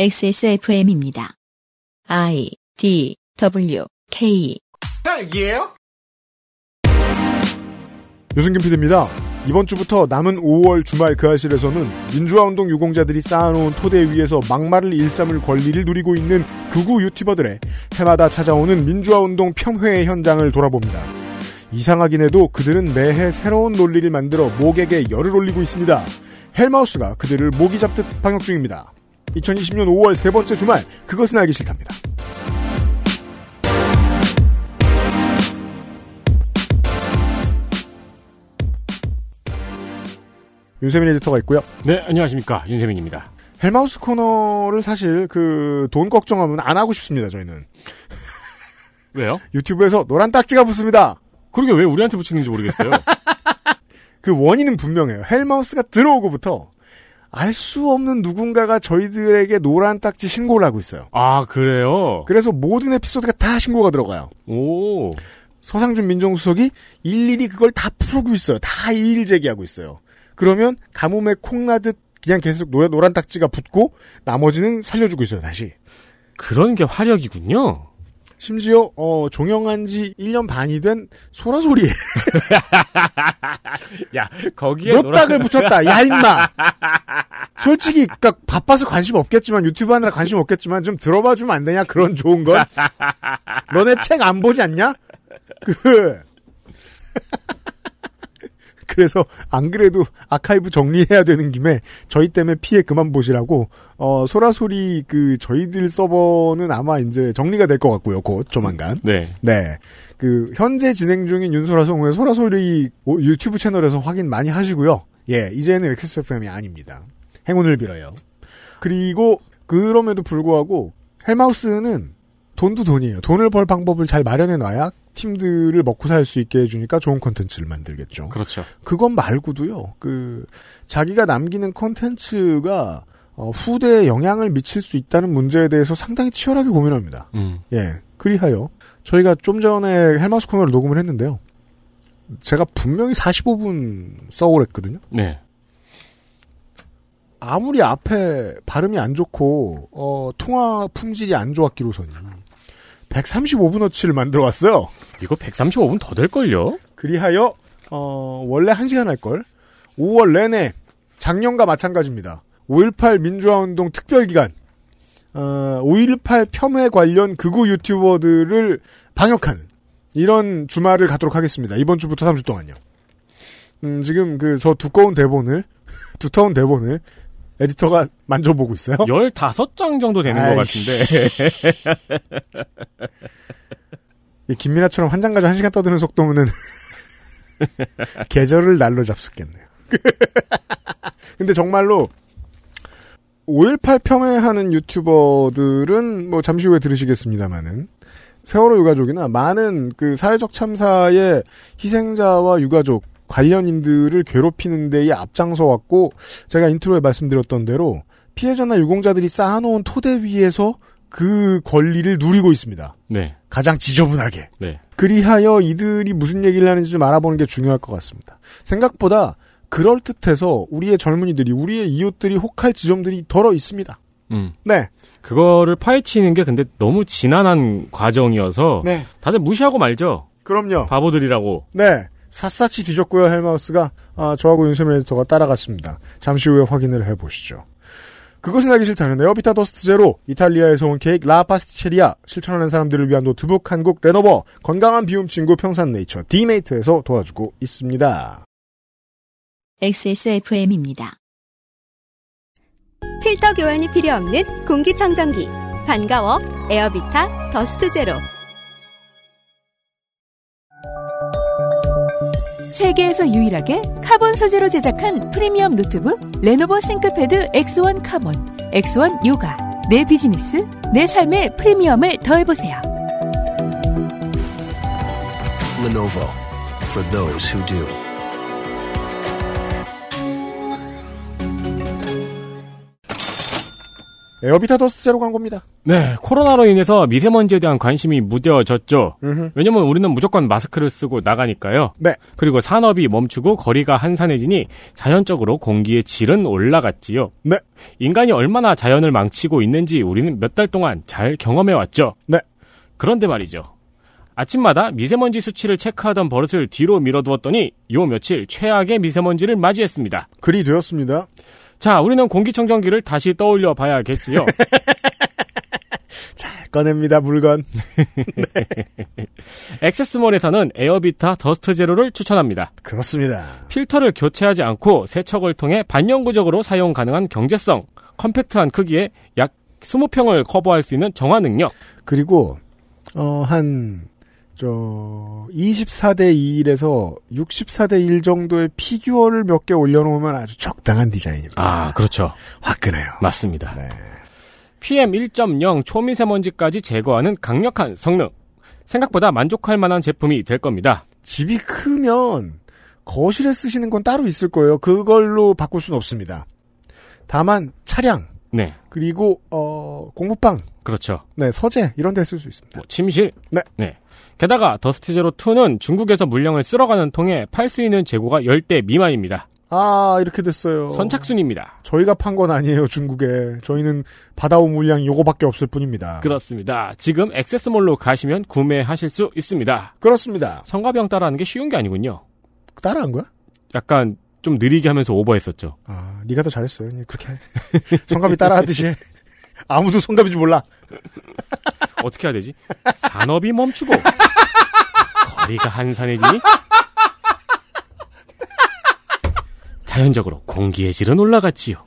XSFM입니다. I D W K 딸기예요? 유승균 PD입니다. 이번 주부터 남은 5월 주말 그 아실에서는 민주화운동 유공자들이 쌓아놓은 토대 위에서 막말을 일삼을 권리를 누리고 있는 극우 유튜버들의 해마다 찾아오는 민주화운동 평회의 현장을 돌아봅니다. 이상하긴 해도 그들은 매해 새로운 논리를 만들어 목에게 열을 올리고 있습니다. 헬마우스가 그들을 모기 잡듯 방역 중입니다. 2020년 5월 세 번째 주말 그것은 알기 싫답니다. 윤세민 에디터가 있고요. 네, 안녕하십니까. 윤세민입니다. 헬마우스 코너를 사실 그 돈 걱정하면 안 하고 싶습니다. 저희는 왜요? 유튜브에서 노란 딱지가 붙습니다. 그러게 왜 우리한테 붙이는지 모르겠어요. 그 원인은 분명해요. 헬마우스가 들어오고부터 알 수 없는 누군가가 저희들에게 노란 딱지 신고를 하고 있어요. 아, 그래요? 그래서 모든 에피소드가 다 신고가 들어가요. 오. 서상준 민정수석이 일일이 그걸 다 풀고 있어요. 다 일일 제기하고 있어요. 그러면 가뭄에 콩나듯 그냥 계속 노란, 노란 딱지가 붙고 나머지는 살려주고 있어요. 다시. 그런 게 화력이군요. 심지어 어, 종영한 지 1년 반이 된 소라 소리에 야, 거기에 몇 노란- 딱을 붙였다. 야 임마. 솔직히 그니까 바빠서 관심 없겠지만 유튜브 하느라 관심 없겠지만 좀 들어봐 주면 안 되냐 그런 좋은 걸. 너네 책 안 보지 않냐? 그 그래서 안 그래도 아카이브 정리해야 되는 김에 저희 때문에 피해 그만 보시라고 어 소라소리 그 저희들 서버는 아마 이제 정리가 될 것 같고요. 곧 조만간. 네. 네. 그, 현재 진행 중인 윤소라 성우의 소라소리 오- 유튜브 채널에서 확인 많이 하시고요. 예, 이제는 XSFM이 아닙니다. 행운을 빌어요. 그리고, 그럼에도 불구하고, 헬마우스는 돈도 돈이에요. 돈을 벌 방법을 잘 마련해 놔야 팀들을 먹고 살 수 있게 해주니까 좋은 콘텐츠를 만들겠죠. 그렇죠. 그건 말고도요, 그, 자기가 남기는 콘텐츠가, 어, 후대에 영향을 미칠 수 있다는 문제에 대해서 상당히 치열하게 고민합니다. 음. 예. 그리하여 저희가 좀 전에 헬마우스 코너를 녹음을 했는데요. 제가 분명히 45분 써오랬거든요 네. 아무리 앞에 발음이 안 좋고 어, 통화 품질이 안 좋았기로서니 135분어치를 만들어 왔어요. 이거 135분 더 될걸요? 그리하여 어, 원래 1시간 할걸 5월 내내 작년과 마찬가지입니다. 5.18 민주화운동 특별기간 어, 5.18 폄훼 관련 극우 유튜버들을 방역하는 이런 주말을 갖도록 하겠습니다. 이번 주부터 3주 동안요. 음, 지금 그 저 두꺼운 대본을 두터운 대본을 에디터가 만져보고 있어요. 15장 정도 되는 것 아이씨. 같은데. 이 김민아처럼 한 장 가지고 한 시간 떠드는 속도면은 계절을 날로 잡숫겠네요. 근데 정말로 5.18 폄훼하는 유튜버들은 뭐 잠시 후에 들으시겠습니다만은 세월호 유가족이나 많은 그 사회적 참사의 희생자와 유가족 관련인들을 괴롭히는 데에 앞장서 왔고 제가 intro에 말씀드렸던 대로 피해자나 유공자들이 쌓아놓은 토대 위에서 그 권리를 누리고 있습니다. 네. 가장 지저분하게. 네. 그리하여 이들이 무슨 얘기를 하는지 좀 알아보는 게 중요할 것 같습니다. 생각보다 그럴듯해서 우리의 젊은이들이, 우리의 이웃들이 혹할 지점들이 더러 있습니다. 음. 네. 그거를 파헤치는 게 근데 너무 지난한 과정이어서 네. 다들 무시하고 말죠. 그럼요. 바보들이라고. 네. 샅샅이 뒤졌고요, 헬마우스가. 아, 저하고 윤세민 에디터가 따라갔습니다. 잠시 후에 확인을 해보시죠. 그것은 알기 싫다는 에어비타 더스트 제로, 이탈리아에서 온 케이크 라 파스티체리아, 실천하는 사람들을 위한 노트북 한국 레노버, 건강한 비움 친구 평산 네이처 디메이트에서 도와주고 있습니다. XSFM입니다. 필터 교환이 필요 없는 공기청정기. 반가워. 에어비타 더스트 제로. 세계에서 유일하게 카본 소재로 제작한 프리미엄 노트북 레노버 싱크패드 X1 카본, X1 요가. 내 비즈니스, 내 삶의 프리미엄을 더해보세요. Lenovo for those who do. 에어비타 더스트 제로 광고입니다. 네, 코로나로 인해서 미세먼지에 대한 관심이 무뎌졌죠. 왜냐면 우리는 무조건 마스크를 쓰고 나가니까요. 네. 그리고 산업이 멈추고 거리가 한산해지니 자연적으로 공기의 질은 올라갔지요. 네. 인간이 얼마나 자연을 망치고 있는지 우리는 몇 달 동안 잘 경험해 왔죠. 네. 그런데 말이죠. 아침마다 미세먼지 수치를 체크하던 버릇을 뒤로 밀어두었더니 요 며칠 최악의 미세먼지를 맞이했습니다. 글이 되었습니다. 자, 우리는 공기청정기를 다시 떠올려 봐야겠지요. 잘 꺼냅니다, 물건. 액세스몰에서는 에어비타 더스트 제로를 추천합니다. 그렇습니다. 필터를 교체하지 않고 세척을 통해 반영구적으로 사용 가능한 경제성, 컴팩트한 크기에 약 20평을 커버할 수 있는 정화 능력. 그리고, 어, 한, 저, 24대 2일에서 64대 1 정도의 피규어를 몇 개 올려놓으면 아주 적당한 디자인입니다. 아, 그렇죠. 화끈해요. 맞습니다. 네. PM 1.0 초미세먼지까지 제거하는 강력한 성능. 생각보다 만족할 만한 제품이 될 겁니다. 집이 크면 거실에 쓰시는 건 따로 있을 거예요. 그걸로 바꿀 수는 없습니다. 다만 차량 네, 그리고 어 공부방, 그렇죠. 네 서재 이런 데 쓸 수 있습니다. 뭐 침실. 네. 게다가 더스트 제로 2는 중국에서 물량을 쓸어가는 통에 팔 수 있는 재고가 10대 미만입니다. 아 이렇게 됐어요. 선착순입니다. 저희가 판 건 아니에요 중국에. 저희는 받아온 물량이 요거밖에 없을 뿐입니다. 그렇습니다. 지금 액세스몰로 가시면 구매하실 수 있습니다. 그렇습니다. 성가병 따라하는 게 쉬운 게 아니군요. 따라한 거야? 약간 좀 느리게 하면서 오버했었죠. 아 네가 더 잘했어요. 그렇게 해. 성갑이 따라하듯이 해. 아무도 성갑인 줄 몰라. 어떻게 해야 되지? 산업이 멈추고 거리가 한산해지니 자연적으로 공기의 질은 올라갔지요.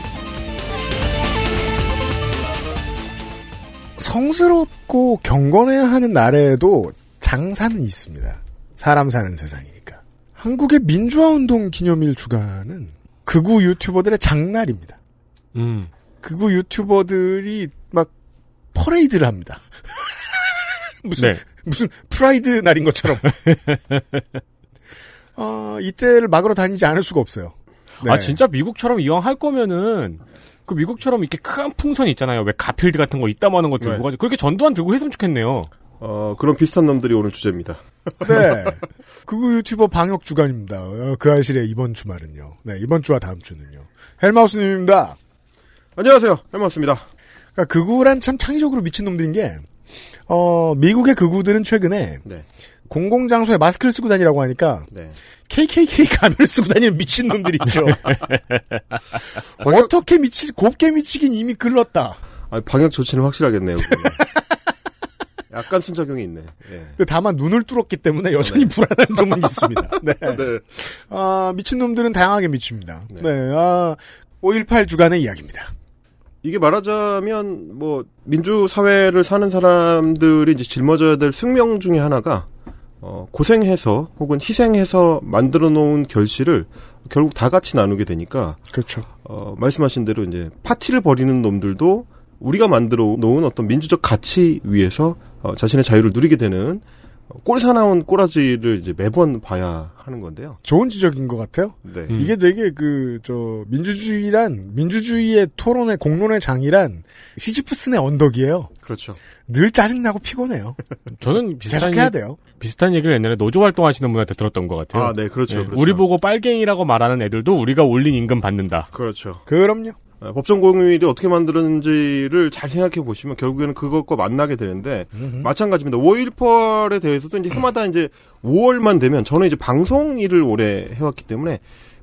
성스럽고 경건해야 하는 나라에도 장사는 있습니다. 사람 사는 세상이니까. 한국의 민주화운동 기념일 주간은 극우 유튜버들의 장날입니다. 음. 극우 유튜버들이 막 퍼레이드를 합니다. 무슨 네. 무슨 프라이드 날인 것처럼. 아, 이때를 막으러 다니지 않을 수가 없어요. 네. 아 진짜 미국처럼 이왕 할 거면은 그 미국처럼 이렇게 큰 풍선 있잖아요. 왜 가필드 같은 거 이따마는 거 들고 네. 가지고 그렇게 전두환 들고 했으면 좋겠네요. 어 그런 비슷한 놈들이 오늘 주제입니다 네. 극우 유튜버 방역 주간입니다. 어, 그 알실의 이번 주말은요. 네, 이번 주와 다음 주는요. 헬마우스님입니다. 안녕하세요 헬마우스입니다 그러니까 극우란 참 창의적으로 미친 놈들인 게, 어, 미국의 극우들은 최근에 네. 공공장소에 마스크를 쓰고 다니라고 하니까 네. KKK 가면을 쓰고 다니는 미친 놈들이 있죠. 어떻게 미치, 곱게 미치긴 이미 글렀다. 아, 방역 조치는 확실하겠네요. 약간 순작용이 있네 예. 다만 눈을 뚫었기 때문에 여전히 불안한 점은 있습니다. 네. 네. 아, 미친놈들은 다양하게 미칩니다. 네. 네. 아, 5.18 주간의 이야기입니다. 이게 말하자면 뭐 민주 사회를 사는 사람들이 이제 짊어져야 될 숙명 중에 하나가 어, 고생해서 혹은 희생해서 만들어 놓은 결실을 결국 다 같이 나누게 되니까 그렇죠. 어, 말씀하신 대로 이제 파티를 벌이는 놈들도 우리가 만들어 놓은 어떤 민주적 가치 위에서 어, 자신의 자유를 누리게 되는 어, 꼴사나운 꼬라지를 이제 매번 봐야 하는 건데요. 좋은 지적인 것 같아요. 네. 음. 이게 되게 그, 저, 민주주의란, 민주주의의 토론의 공론의 장이란 시지프스의 언덕이에요. 그렇죠. 늘 짜증나고 피곤해요. 저는 비슷한 계속 해야 돼요. 비슷한 얘기를 옛날에 노조 활동하시는 분한테 들었던 것 같아요. 아, 네, 그렇죠. 예, 그렇죠. 우리 보고 빨갱이라고 말하는 애들도 우리가 올린 임금 받는다. 그렇죠. 그럼요. 어, 법정 공휴일이 어떻게 만들었는지를 잘 생각해 보시면 결국에는 그것과 만나게 되는데 마찬가지입니다. 5.18에 대해서도 이제 해마다 이제 5월만 되면 저는 이제 방송 일을 오래 해왔기 때문에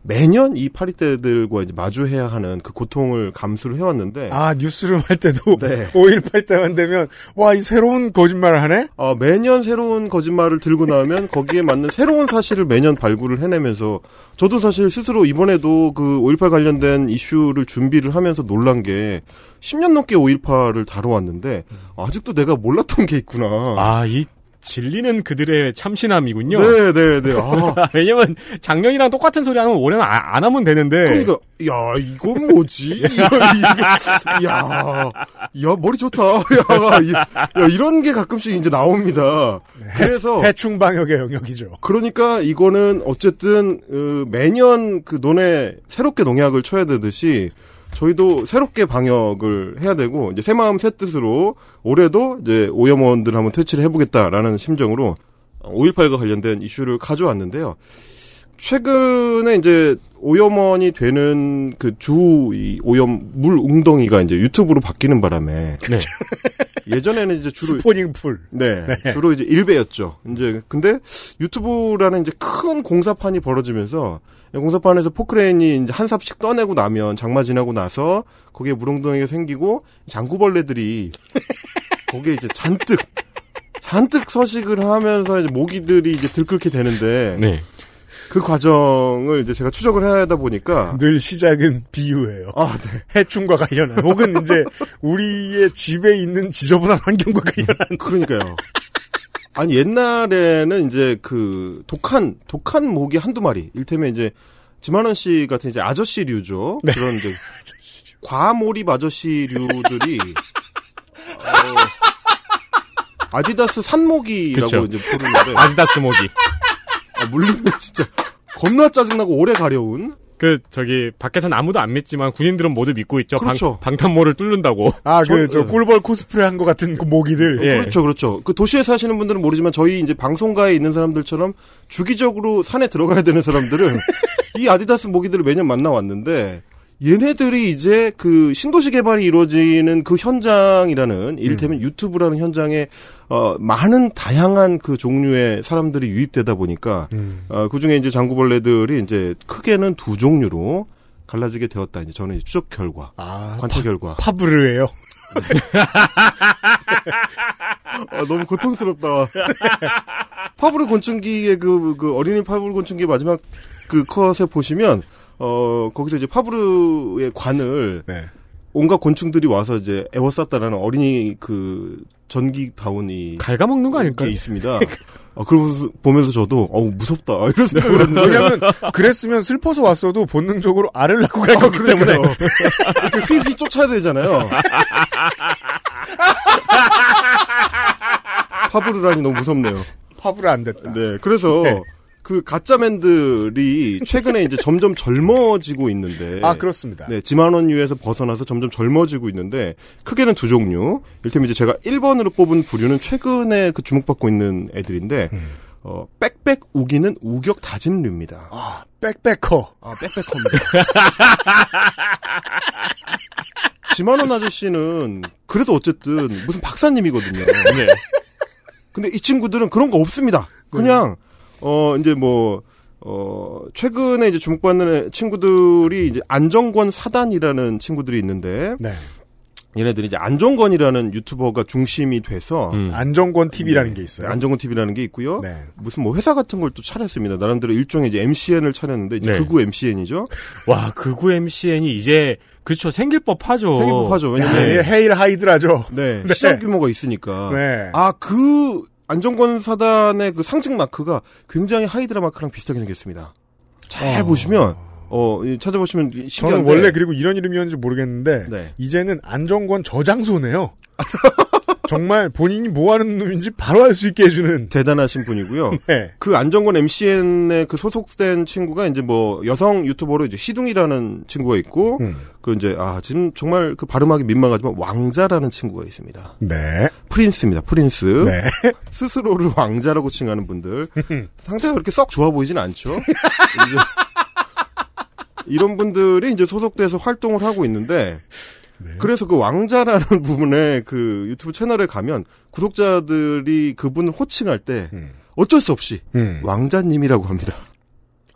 매년 이 파리떼들과 이제 마주해야 하는 그 고통을 감수를 해왔는데 아, 뉴스룸 할 때도 네. 5.18 때만 되면, 와, 이 새로운 거짓말을 하네? 어, 매년 새로운 거짓말을 들고 나오면 거기에 맞는 새로운 사실을 매년 발굴을 해내면서 저도 사실 스스로 이번에도 그 5.18 관련된 이슈를 준비를 하면서 놀란 게 10년 넘게 5.18을 다뤄왔는데 아직도 내가 몰랐던 게 있구나. 아, 이 진리는 그들의 참신함이군요. 네, 네, 네. 아, 왜냐면 작년이랑 똑같은 소리 하면 올해는 아- 안 하면 되는데. 그러니까 야 이건 뭐지? 이거, 야, 야 머리 좋다. 야, 이- 야, 이런 게 가끔씩 이제 나옵니다. 그래서 해 충 방역의 영역이죠. 그러니까 이거는 어쨌든 어, 매년 그 논에 새롭게 농약을 쳐야 되듯이 저희도 새롭게 방역을 해야 되고 이제 새 마음 새 뜻으로 올해도 이제 오염원들 한번 퇴치를 해보겠다라는 심정으로 5.18과 관련된 이슈를 가져왔는데요. 최근에 이제 오염원이 되는 그주이 오염 물 웅덩이가 이제 유튜브로 바뀌는 바람에 네. 예전에는 이제 주로 스포닝 풀. 네, 주로 이제 일배였죠. 이제 근데 유튜브라는 이제 큰 공사판이 벌어지면서 공사판에서 포크레인이 이제 한 삽씩 떠내고 나면 장마 지나고 나서 거기에 물웅덩이가 생기고 장구벌레들이 거기에 이제 잔뜩 잔뜩 서식을 하면서 이제 모기들이 이제 들끓게 되는데 네. 그 과정을 이제 제가 추적을 해야 하다 보니까 늘 시작은 비유예요. 아, 네. 해충과 관련한 혹은 이제 우리의 집에 있는 지저분한 환경과 관련한 그러니까요. 아니 옛날에는 이제 그 독한 독한 모기 한두 마리 일테면 이제 지만원 씨 같은 이제 아저씨류죠. 그런 이제 과몰입 아저씨류들이 어, 아디다스 산모기라고 그쵸. 이제 부르는데 아디다스 모기. 아, 물리면 진짜 겁나 짜증나고 오래 가려운 그 저기 밖에서는 아무도 안 믿지만 군인들은 모두 믿고 있죠. 그렇죠. 방, 방탄모를 뚫는다고. 아그 저- 저 꿀벌 코스프레 한 것 같은 그 모기들. 예. 그렇죠, 그렇죠. 그 도시에 사시는 분들은 모르지만 저희 이제 방송가에 있는 사람들처럼 주기적으로 산에 들어가야 되는 사람들은 이 아디다스 모기들을 매년 만나 왔는데 얘네들이 이제 그 신도시 개발이 이루어지는 그 현장이라는 이를테면 유튜브라는 현장에 어 많은 다양한 그 종류의 사람들이 유입되다 보니까 음. 어 그중에 이제 장구벌레들이 이제 크게는 두 종류로 갈라지게 되었다. 이제 저는 이제 추적 결과, 아 관찰 결과. 파브르예요. 아, 너무 고통스럽다. 파브르 곤충기의 그, 그 어린이 파브르 곤충기 마지막 그 컷에 보시면, 어, 거기서 이제 파브르의 관을 네. 온갖 곤충들이 와서 이제 에워쌌다라는 어린이 그 전기다운 이. 갉아먹는 거게 아닐까요? 있습니다. 아, 그러면서 보면서 저도, 어우, 무섭다. 이런 생각을 했는데. 왜냐면 그랬으면 슬퍼서 왔어도 본능적으로 알을 낳고 갈 아, 거기 때문에. 이렇게 휘휘 쫓아야 되잖아요. 파브르라니 너무 무섭네요. 파브르 안 됐다. 네, 그래서 네. 그 가짜맨들이 최근에 이제 점점 젊어지고 있는데. 아 그렇습니다. 네, 지만원 유에서 벗어나서 점점 젊어지고 있는데 크게는 두 종류. 일테면 이제 제가 1번으로 뽑은 부류는 최근에 그 주목받고 있는 애들인데 음. 어, 빽빽 우기는 우격 다짐류입니다. 아 백패커. 아, 빽빽합니다. 지만원 아저씨는 그래도 어쨌든 무슨 박사님이거든요. 네. 근데 이 친구들은 그런 거 없습니다. 그냥 어 이제 뭐 어, 최근에 이제 주목받는 친구들이 이제 안정권 사단이라는 친구들이 있는데, 네. 얘네들이 이제 안정권이라는 유튜버가 중심이 돼서, 음. 안정권 TV라는 게 있어요. 안정권 TV라는 게 있고요. 네. 무슨 뭐 회사 같은 걸 또 차렸습니다. 나름대로 일종의 이제 MCN을 차렸는데, 이제 네. 극우 MCN이죠. 와, 극우 MCN이 이제 그쵸 생길 법하죠. 생일법하죠. 왜냐면, 네. 헤일 하이드라죠. 네, 네. 시장 규모가 있으니까. 네. 아, 그 안정권 사단의 그 상징 마크가 굉장히 하이드라 마크랑 비슷하게 생겼습니다. 잘 어. 보시면, 어, 이 찾아보시면 저는 신기한데. 원래 그리고 이런 이름이었는지 모르겠는데 네. 이제는 안정권 저장소네요. 정말 본인이 뭐 하는 놈인지 바로 알 수 있게 해주는. 대단하신 분이고요. 네. 그 안정권 MCN에 그 소속된 친구가 이제 뭐 여성 유튜버로 이제 시둥이라는 친구가 있고 음. 그 이제 아 지금 정말 그 발음하기 민망하지만 왕자라는 친구가 있습니다. 네. 프린스입니다. 프린스. 네. 스스로를 왕자라고 칭하는 분들 상대가 그렇게 썩 좋아 보이진 않죠. 이런 분들이 이제 소속돼서 활동을 하고 있는데 네. 그래서 그 왕자라는 부분에 그 유튜브 채널에 가면 구독자들이 그분을 호칭할 때 음. 어쩔 수 없이 음. 왕자님이라고 합니다.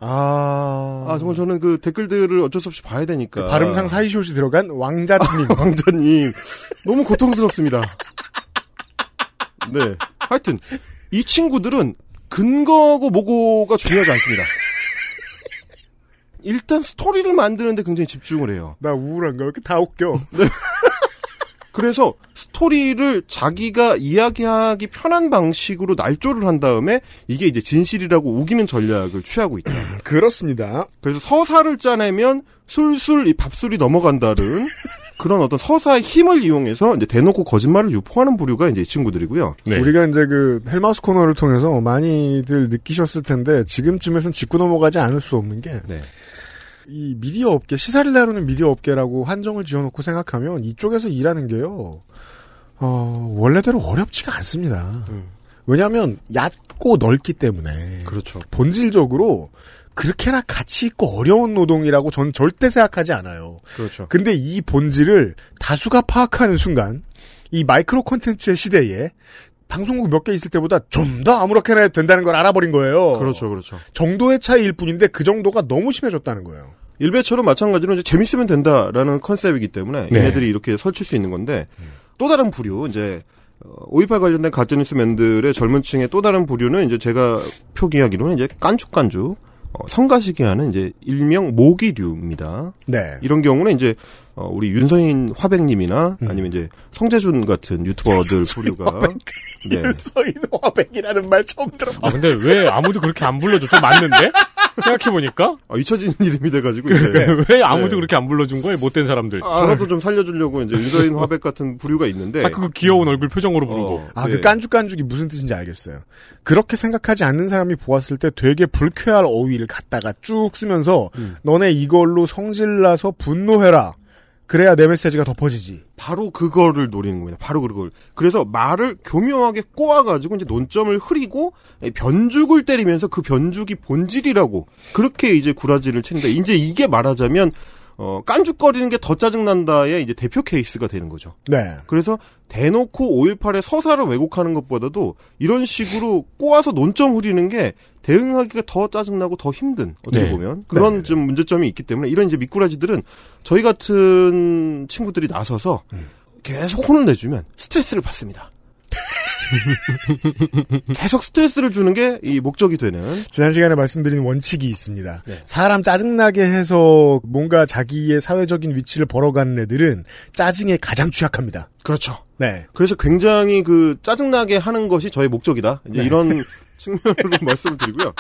아, 아, 정말 저는 그 댓글들을 어쩔 수 없이 봐야 되니까. 그 발음상 사이쇼시 들어간 왕자님. 왕자님. 너무 고통스럽습니다. 네. 하여튼, 이 친구들은 근거고 뭐고가 중요하지 않습니다. 일단 스토리를 만드는데 굉장히 집중을 해요. 나 우울한가? 왜 이렇게 다 웃겨? 그래서 스토리를 자기가 이야기하기 편한 방식으로 날조를 한 다음에 이게 이제 진실이라고 우기는 전략을 취하고 있다. 그렇습니다. 그래서 서사를 짜내면 술술 이 밥술이 넘어간다는 그런 어떤 서사의 힘을 이용해서 이제 대놓고 거짓말을 유포하는 부류가 이제 이 친구들이고요. 네. 우리가 이제 그 헬마우스 코너를 통해서 많이들 느끼셨을 텐데 지금쯤에선 짚고 넘어가지 않을 수 없는 게 네. 이 미디어 업계, 시사를 다루는 미디어 업계라고 한정을 지어놓고 생각하면 이쪽에서 일하는 게요, 어, 원래대로 어렵지가 않습니다. 음. 왜냐하면 얕고 넓기 때문에 그렇죠. 본질적으로 그렇게나 가치 있고 어려운 노동이라고 전 절대 생각하지 않아요. 그렇죠. 근데 이 본질을 다수가 파악하는 순간 이 마이크로 콘텐츠의 시대에 방송국 몇 개 있을 때보다 좀 더 아무렇게나 해도 된다는 걸 알아버린 거예요. 그렇죠, 그렇죠. 정도의 차이일 뿐인데 그 정도가 너무 심해졌다는 거예요. 일베처럼 마찬가지로 이제 재밌으면 된다라는 컨셉이기 때문에 네. 얘네들이 이렇게 설칠 수 있는 건데 또 다른 부류 이제 어, 5.18 관련된 가짜뉴스맨들의 젊은 층의 또 다른 부류는 이제 제가 표기하기로는 이제 깐죽깐죽 어, 성가시게 하는 이제 일명 모기류입니다. 네. 이런 경우는 이제 어, 우리 윤서인 화백님이나 아니면 이제 성재준 같은 유튜버들 부류가 네. 서인 화백이라는 말 처음 들어. 아 근데 왜 아무도 그렇게 안 불러줘? 좀 맞는데? 생각해 보니까 아, 잊혀지는 이름이 돼가지고 이제 왜 아무도 네. 그렇게 안 불러준 거야? 못된 사람들. 저라도 좀 살려주려고 이제 윤서인 화백 같은 부류가 있는데 자꾸 그 귀여운 얼굴 표정으로 부르고. 어, 아, 네. 그 깐죽깐죽이 무슨 뜻인지 알겠어요. 그렇게 생각하지 않는 사람이 보았을 때 되게 불쾌할 어휘를 갖다가 쭉 쓰면서 너네 이걸로 성질나서 분노해라. 그래야 내 메시지가 덮어지지. 바로 그거를 노리는 겁니다. 바로 그걸. 그래서 말을 교묘하게 꼬아가지고 이제 논점을 흐리고 변죽을 때리면서 그 변죽이 본질이라고 그렇게 이제 구라지를 치는데 이제 이게 말하자면 어 깐죽거리는 게 더 짜증난다의 이제 대표 케이스가 되는 거죠. 네. 그래서 대놓고 5.18의 서사를 왜곡하는 것보다도 이런 식으로 꼬아서 논점 흐리는 게 대응하기가 더 짜증나고 더 힘든 어떻게 네. 보면 그런 네. 좀 문제점이 있기 때문에 이런 이제 미꾸라지들은 저희 같은 친구들이 나서서 계속 혼을 내주면 스트레스를 받습니다. 계속 스트레스를 주는 게 이 목적이 되는 지난 시간에 말씀드린 원칙이 있습니다. 네. 사람 짜증나게 해서 뭔가 자기의 사회적인 위치를 벌어가는 애들은 짜증에 가장 취약합니다. 그렇죠. 네. 그래서 굉장히 그 짜증나게 하는 것이 저의 목적이다. 이제 네. 이런 측면으로 말씀을 드리고요.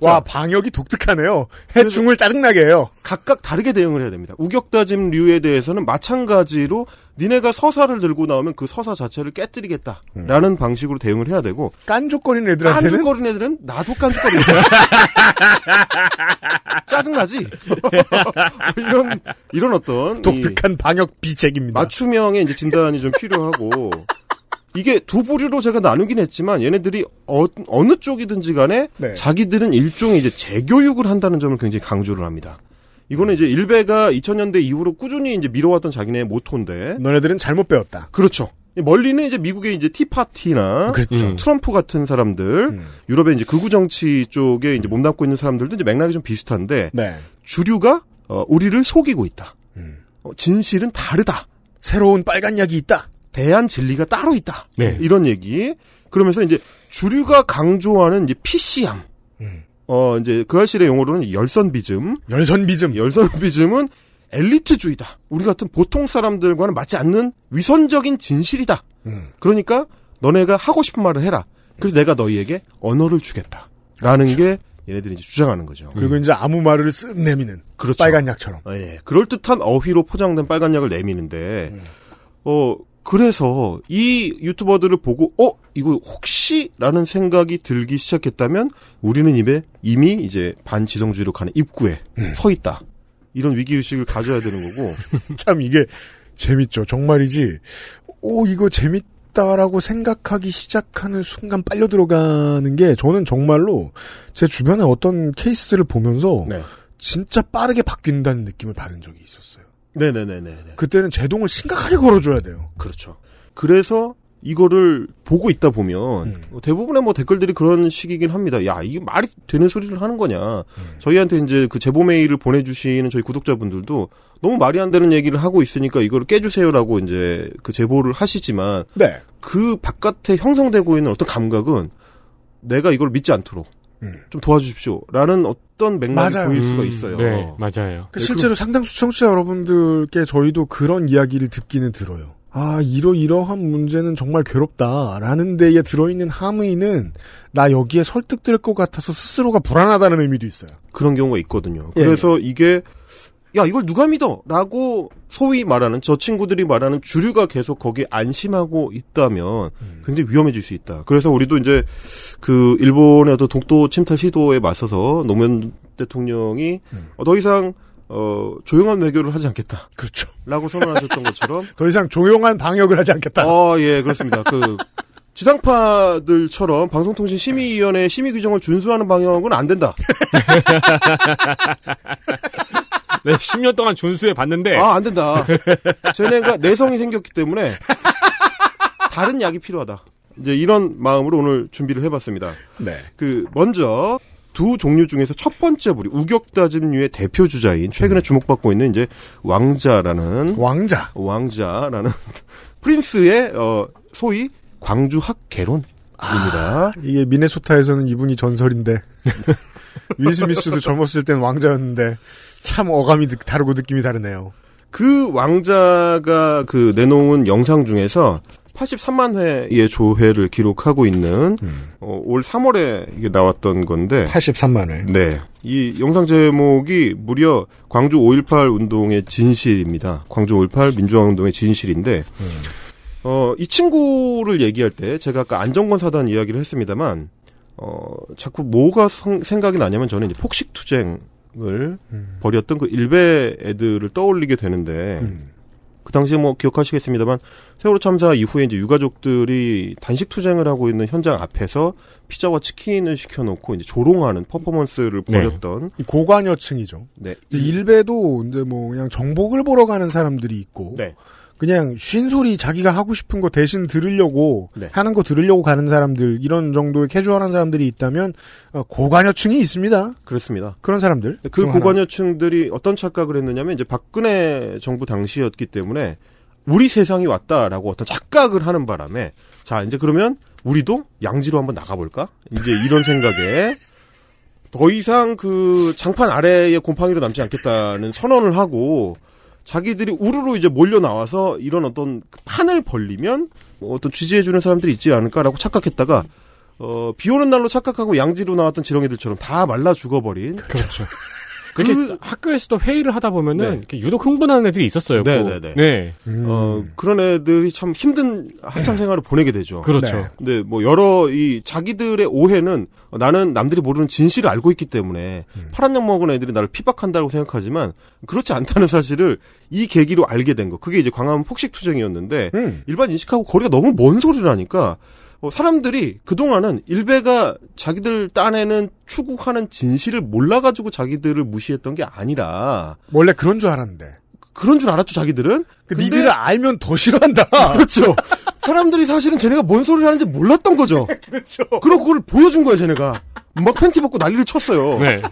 와, 방역이 독특하네요. 해충을 짜증나게 해요. 각각 다르게 대응을 해야 됩니다. 우격다짐류에 대해서는 마찬가지로 니네가 서사를 들고 나오면 그 서사 자체를 깨뜨리겠다라는 방식으로 대응을 해야 되고 깐족거리는 애들한테는 깐죽거리는 애들은 나도 깐죽거리고 짜증나지 이런 이런 어떤 이 독특한 방역 비책입니다. 맞춤형의 이제 진단이 좀 필요하고 이게 두 부류로 제가 나누긴 했지만 얘네들이 어, 느 쪽이든지 간에 네. 자기들은 일종의 이제 재교육을 한다는 점을 굉장히 강조를 합니다. 이거는 이제 일베가 2000년대 이후로 꾸준히 이제 밀어왔던 자기네의 모토인데 너네들은 잘못 배웠다. 그렇죠. 멀리는 이제 미국의 이제 티파티나 그렇죠. 음. 트럼프 같은 사람들, 음. 유럽의 이제 극우 정치 쪽에 이제 몸담고 있는 사람들도 이제 맥락이 좀 비슷한데 네. 주류가 어, 우리를 속이고 있다. 음. 어, 진실은 다르다. 새로운 빨간 약이 있다. 대한 진리가 따로 있다. 네. 이런 얘기. 그러면서 이제 주류가 강조하는 이제 PC함. 음. 어, 이제 그 알실의 용어로는 열선비즘. 열선비즘. 열선비즘은 엘리트주의다. 우리 같은 보통 사람들과는 맞지 않는 위선적인 진실이다. 음. 그러니까 너네가 하고 싶은 말을 해라. 그래서 내가 너희에게 언어를 주겠다. 라는 그렇죠. 게 얘네들이 이제 주장하는 거죠. 그리고 이제 아무 말을 쓱 내미는 그렇죠. 빨간 약처럼. 아, 예. 그럴듯한 어휘로 포장된 빨간 약을 내미는데, 음. 어, 그래서 이 유튜버들을 보고, 어, 이거 혹시? 라는 생각이 들기 시작했다면, 우리는 입에 이미 이제 반지성주의로 가는 입구에 음. 서 있다. 이런 위기 의식을 가져야 되는 거고, 참 이게 재밌죠. 정말이지. 오 이거 재밌 다라고 생각하기 시작하는 순간 빨려 들어가는 게 저는 정말로 제 주변에 어떤 케이스들을 보면서 네. 진짜 빠르게 바뀐다는 느낌을 받은 적이 있었어요. 네네네네. 그때는 제동을 심각하게 걸어줘야 돼요. 그렇죠. 그래서 이거를 보고 있다 보면 음. 대부분의 뭐 댓글들이 그런 식이긴 합니다. 야 이게 말이 되는 소리를 하는 거냐? 음. 저희한테 이제 그 제보 메일을 보내주시는 저희 구독자분들도 너무 말이 안 되는 얘기를 하고 있으니까 이걸 깨주세요라고 이제 그 제보를 하시지만 네. 그 바깥에 형성되고 있는 어떤 감각은 내가 이걸 믿지 않도록 음. 좀 도와주십시오라는 어떤 맥락이 맞아요. 보일 수가 음, 있어요. 네, 맞아요. 그 실제로 상당수 청취자 여러분들께 저희도 그런 이야기를 듣기는 들어요. 아, 이러이러한 문제는 정말 괴롭다. 라는 데에 들어있는 함의는 나 여기에 설득될 것 같아서 스스로가 불안하다는 의미도 있어요. 그런 경우가 있거든요. 예, 그래서 이게 야 이걸 누가 믿어?라고 소위 말하는 저 친구들이 말하는 주류가 계속 거기에 안심하고 있다면 음. 굉장히 위험해질 수 있다. 그래서 우리도 이제 그 일본의 어떤 독도 침탈 시도에 맞서서 노무현 대통령이 음. 어, 더 이상 어 조용한 외교를 하지 않겠다라고 그렇죠. 선언하셨던 것처럼 더 이상 조용한 방역을 하지 않겠다. 어, 예, 그렇습니다. 그, 지상파들처럼 방송통신 심의위원회 심의 규정을 준수하는 방역은 안 된다. 네, 10년 동안 준수해 봤는데 아, 안 된다. 쟤네가 내성이 생겼기 때문에 다른 약이 필요하다. 이제 이런 마음으로 오늘 준비를 해봤습니다. 네. 그, 먼저, 두 종류 중에서 첫 번째 부류, 우격다짐류의 대표 주자인 최근에 주목받고 있는 이제 왕자라는 왕자. 왕자라는 프린스의 어 소위 광주 학개론입니다. 이게 미네소타에서는 이분이 전설인데. 윌 스미스도 젊었을 땐 왕자였는데 참 어감이 느- 다르고 느낌이 다르네요. 그 왕자가 그 내놓은 영상 중에서 83만 회의 조회를 기록하고 있는 어, 올 3월에 이게 나왔던 건데 83만 회. 네. 이 영상 제목이 무려 광주 5.18 운동의 진실입니다. 광주 5.18 민주화 운동의 진실인데, 어, 이 친구를 얘기할 때 제가 아까 안정권 사단 이야기를 했습니다만, 어, 자꾸 뭐가 성- 생각이 나냐면 저는 이제 폭식 투쟁 을 벌였던 그 일베 애들을 떠올리게 되는데, 음. 그 당시에 뭐 기억하시겠습니다만 세월호 참사 이후에 이제 유가족들이 단식 투쟁을 하고 있는 현장 앞에서 피자와 치킨을 시켜놓고 이제 조롱하는 퍼포먼스를 네. 벌였던 이 고관여층이죠. 네. 이제 일베도 이제 뭐 그냥 정복을 보러 가는 사람들이 있고 네. 그냥 쉰 소리 자기가 하고 싶은 거 대신 들으려고 네. 하는 거 들으려고 가는 사람들 이런 정도의 캐주얼한 사람들이 있다면 어, 고관여층이 있습니다. 그렇습니다. 그런 사람들. 그. 고관여층들이 어떤 착각을 했느냐면 이제 박근혜 정부 당시였기 때문에 우리 세상이 왔다라고 어떤 착각을 하는 바람에 자 이제 그러면 우리도 양지로 한번 나가볼까? 이제 이런 생각에 더 이상 그 장판 아래에 곰팡이로 남지 않겠다는 선언을 하고 자기들이 우르르 이제 몰려 나와서 이런 어떤 그 판을 벌리면 뭐 어떤 취재해주는 사람들이 있지 않을까라고 착각했다가 어, 비 오는 날로 착각하고 양지로 나왔던 지렁이들처럼 다 말라 죽어버린 그렇죠. 그렇게 그- 학교에서도 회의를 하다 보면은 네. 유독 흥분하는 애들이 있었어요. 네, 꼭. 네, 네. 네. 음. 어, 그런 애들이 참 힘든 학창 생활을 보내게 되죠. 그렇죠. 네. 근데 뭐 여러 이 자기들의 오해는 어, 나는 남들이 모르는 진실을 알고 있기 때문에 파란 약 먹은 애들이 나를 피박한다고 생각하지만 그렇지 않다는 사실을 이 계기로 알게 된 거. 그게 이제 광화문 폭식 투쟁이었는데 음. 일반 인식하고 거리가 너무 먼 소리를 하니까 어, 사람들이 그동안은 일베가 자기들 딴에는 추구하는 진실을 몰라가지고 자기들을 무시했던 게 아니라 원래 그런 줄 알았는데. 그런 줄 알았죠 자기들은. 그 근데- 니들을 알면 더 싫어한다. 그렇죠. 사람들이 사실은 쟤네가 뭔 소리를 하는지 몰랐던 거죠. 그렇죠. 그리고 그걸 보여준 거야, 쟤네가. 막 팬티 벗고 난리를 쳤어요. 네.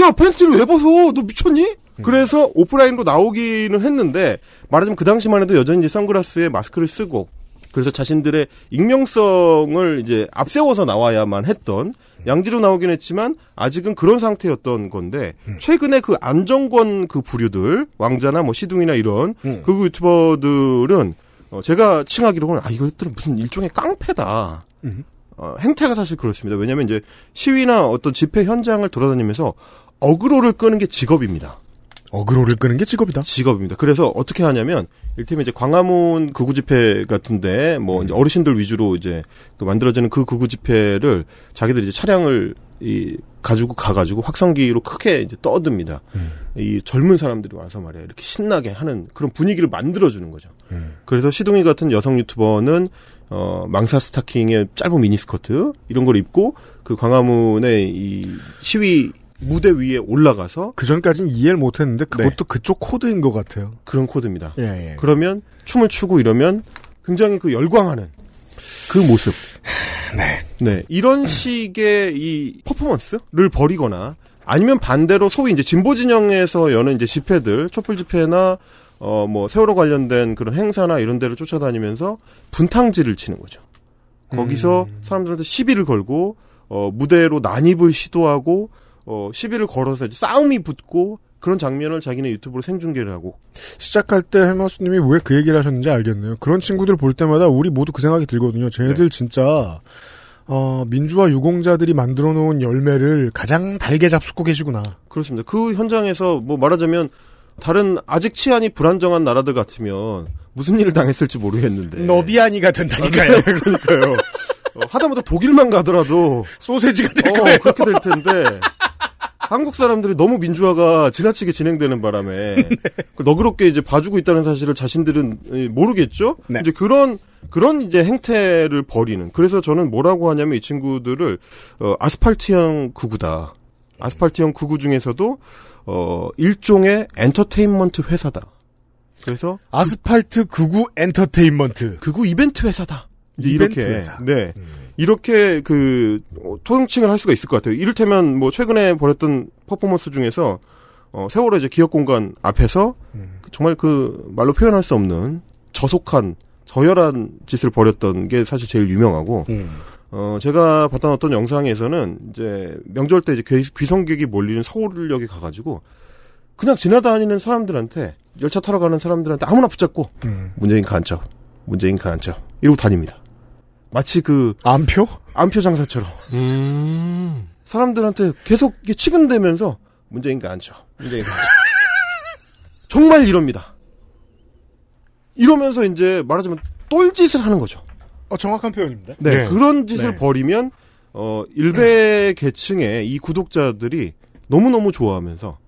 야, 팬티를 왜 벗어? 너 미쳤니? 그래서 오프라인으로 나오기는 했는데, 말하자면 그 당시만 해도 여전히 이제 선글라스에 마스크를 쓰고, 그래서 자신들의 익명성을 이제 앞세워서 나와야만 했던, 양지로 나오긴 했지만, 아직은 그런 상태였던 건데, 최근에 그 안정권 그 부류들, 왕자나 뭐 시둥이나 이런, 음. 그 유튜버들은, 어, 제가 칭하기로는, 아, 이것들은 무슨 일종의 깡패다. 음. 어, 행태가 사실 그렇습니다. 왜냐면 이제 시위나 어떤 집회 현장을 돌아다니면서 어그로를 끄는 게 직업입니다. 어그로를 끄는 게 직업이다. 직업입니다. 그래서 어떻게 하냐면 일테면 이제 광화문 극우 집회 같은데 뭐 이제 어르신들 위주로 이제 그 만들어지는 그 극우 집회를 자기들이 이제 차량을 이 가지고 가가지고 확성기로 크게 이제 떠듭니다. 이 젊은 사람들이 와서 말이야 이렇게 신나게 하는 그런 분위기를 만들어주는 거죠. 그래서 시동이 같은 여성 유튜버는 어 망사 스타킹에 짧은 미니스커트 이런 걸 입고 그 광화문의 이 시위 무대 위에 올라가서 그 전까지는 이해를 못했는데 네. 그것도 그쪽 코드인 것 같아요. 그런 코드입니다. 예, 예. 그러면 춤을 추고 이러면 굉장히 그 열광하는 그 모습. 네. 네. 이런 식의 이 퍼포먼스를 벌이거나 아니면 반대로 소위 이제 진보 진영에서 여는 이제 집회들, 촛불 집회나 어 뭐 세월호 관련된 그런 행사나 이런 데를 쫓아다니면서 분탕질을 치는 거죠. 거기서 사람들한테 시비를 걸고 어 무대로 난입을 시도하고 어 시비를 걸어서 싸움이 붙고 그런 장면을 자기네 유튜브로 생중계를 하고 시작할 때 헬마우스님이 왜 그 얘기를 하셨는지 알겠네요. 그런 친구들 볼 때마다 우리 모두 그 생각이 들거든요. 쟤네들 진짜 어, 민주화 유공자들이 만들어 놓은 열매를 가장 달게 잡수고 계시구나. 그렇습니다. 그 현장에서 뭐 말하자면 다른 아직 치안이 불안정한 나라들 같으면 무슨 일을 당했을지 모르겠는데. 너비아니가 된다니까요. 그러니까요. 어, 하다못해 독일만 가더라도 소세지가 될 어, 거예요. 그렇게 될 텐데. 한국 사람들이 너무 민주화가 지나치게 진행되는 바람에 그 너그럽게 이제 봐주고 있다는 사실을 자신들은 예, 모르겠죠. 네. 이제 그런 그런 이제 행태를 벌이는. 그래서 저는 뭐라고 하냐면 이 친구들을 어, 아스팔트형 극우다. 아스팔트형 극우 중에서도 어 일종의 엔터테인먼트 회사다. 그래서 아스팔트 극우 엔터테인먼트. 극우 이벤트 회사다. 이제 이벤트 이렇게 회사. 네 이렇게 그 어, 토종칭을 할 수가 있을 것 같아요. 이를테면 뭐 최근에 벌였던 퍼포먼스 중에서 어, 세월호 이제 기업 공간 앞에서 정말 그 말로 표현할 수 없는 저속한 저열한 짓을 벌였던 게 사실 제일 유명하고 음. 어 제가 봤던 어떤 영상에서는 이제 명절 때 이제 귀, 귀성객이 몰리는 서울역에 가가지고 그냥 지나다니는 사람들한테 열차 타러 가는 사람들한테 아무나 붙잡고 음. 문재인 간첩, 문재인 간첩 이러고 다닙니다. 마치 그 안표? 안표 장사처럼 음. 사람들한테 계속 이게 치근대면서 문재인 간첩, 문재인 간첩. 정말 이럽니다. 이러면서 이제 말하자면 똘짓을 하는 거죠. 어, 정확한 표현입니다. 네, 네. 그런 짓을 네. 벌이면 어 일베 계층의 이 구독자들이 너무 너무 좋아하면서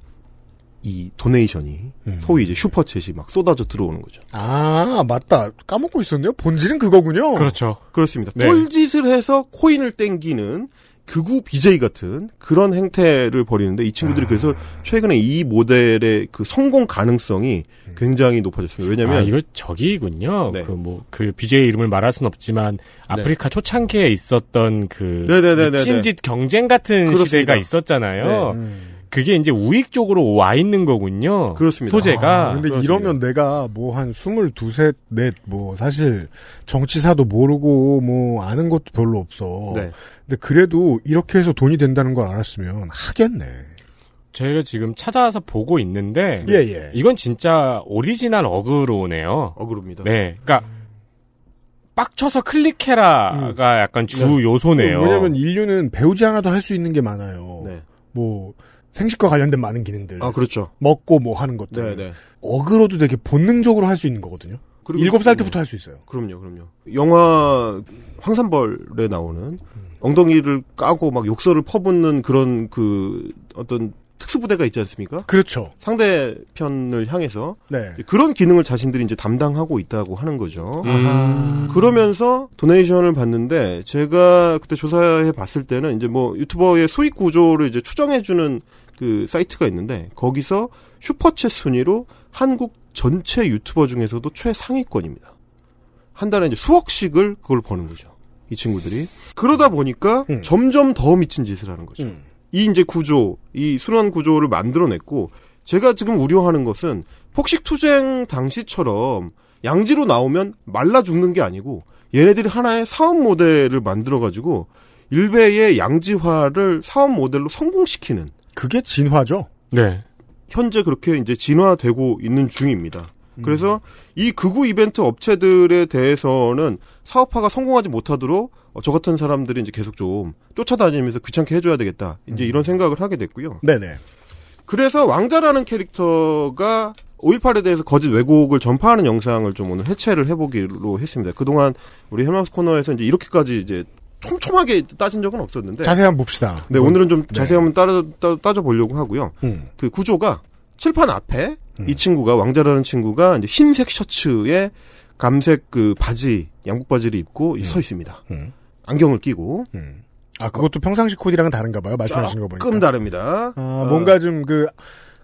이 도네이션이 음. 소위 이제 슈퍼챗이 막 쏟아져 들어오는 거죠. 아, 맞다. 까먹고 있었네요. 본질은 그거군요. 그렇죠. 그렇습니다. 네. 똘짓을 해서 코인을 땡기는 극우 BJ 같은 그런 행태를 벌이는데 이 아. 친구들이 그래서 최근에 이 모델의 그 성공 가능성이 굉장히 높아졌습니다. 왜냐면 아, 이거 저기군요. 네. 그 뭐, 그 BJ 이름을 말할 순 없지만, 아프리카 초창기에 있었던 그, 네네네네네. 미친짓 경쟁 같은 그렇습니다. 시대가 있었잖아요. 네. 음. 그게 이제 우익 쪽으로 와 있는 거군요. 그렇습니다. 소재가. 아, 근데 그렇습니다. 이러면 내가 뭐 한 스물두 셋, 넷, 뭐 사실 정치사도 모르고 뭐 아는 것도 별로 없어. 네. 근데 그래도 이렇게 해서 돈이 된다는 걸 알았으면 하겠네. 저희가 지금 찾아서 보고 있는데, 예, 예. 이건 진짜 오리지널 어그로네요. 어그룹니다. 네. 그러니까, 빡쳐서 클릭해라가 약간 주 요소네요. 왜냐면 인류는 배우지 않아도 할 수 있는 게 많아요. 네. 뭐 생식과 관련된 많은 기능들. 아 그렇죠. 먹고 뭐 하는 것들. 네, 네. 어그로도 되게 본능적으로 할 수 있는 거거든요. 그리고- 일곱 살 때부터 할 수 있어요. 그럼요, 그럼요. 영화 황산벌에 나오는 엉덩이를 까고 막 욕설을 퍼붓는 그런 그 어떤 특수부대가 있지 않습니까? 그렇죠. 상대편을 향해서 네. 그런 기능을 자신들이 이제 담당하고 있다고 하는 거죠. 아하. 그러면서 도네이션을 받는데 제가 그때 조사해 봤을 때는 이제 뭐 유튜버의 수익 구조를 이제 추정해 주는 그 사이트가 있는데 거기서 슈퍼챗 순위로 한국 전체 유튜버 중에서도 최상위권입니다. 한 달에 이제 수억씩을 그걸 버는 거죠. 이 친구들이. 그러다 보니까 음. 점점 더 미친 짓을 하는 거죠. 음. 이 이제 구조, 이 순환 구조를 만들어냈고, 제가 지금 우려하는 것은 폭식 투쟁 당시처럼 양지로 나오면 말라 죽는 게 아니고, 얘네들이 하나의 사업 모델을 만들어 가지고, 일베의 양지화를 사업 모델로 성공시키는, 그게 진화죠. 네. 현재 그렇게 이제 진화되고 있는 중입니다. 음. 그래서 이 극우 이벤트 업체들에 대해서는 사업화가 성공하지 못하도록 어, 저 같은 사람들이 이제 계속 좀 쫓아다니면서 귀찮게 해줘야 되겠다. 음. 이제 이런 생각을 하게 됐고요. 네네. 그래서 왕자라는 캐릭터가 5.18에 대해서 거짓 왜곡을 전파하는 영상을 좀 오늘 해체를 해보기로 했습니다. 그동안 우리 헬마우스 코너에서 이제 이렇게까지 이제 촘촘하게 따진 적은 없었는데. 자세히 한번 봅시다. 네, 오늘은 좀 네. 자세히 한번 따져, 따, 따져보려고 하고요. 음. 그 구조가 칠판 앞에 이 친구가 왕자라는 친구가 이제 흰색 셔츠에 감색 그 바지 양복 바지를 입고 서 있습니다. 음. 안경을 끼고 아, 그것도 평상시 코디랑은 다른가 봐요. 말씀하시는 거 보니까. 조금 다릅니다. 아, 어, 뭔가 좀 그,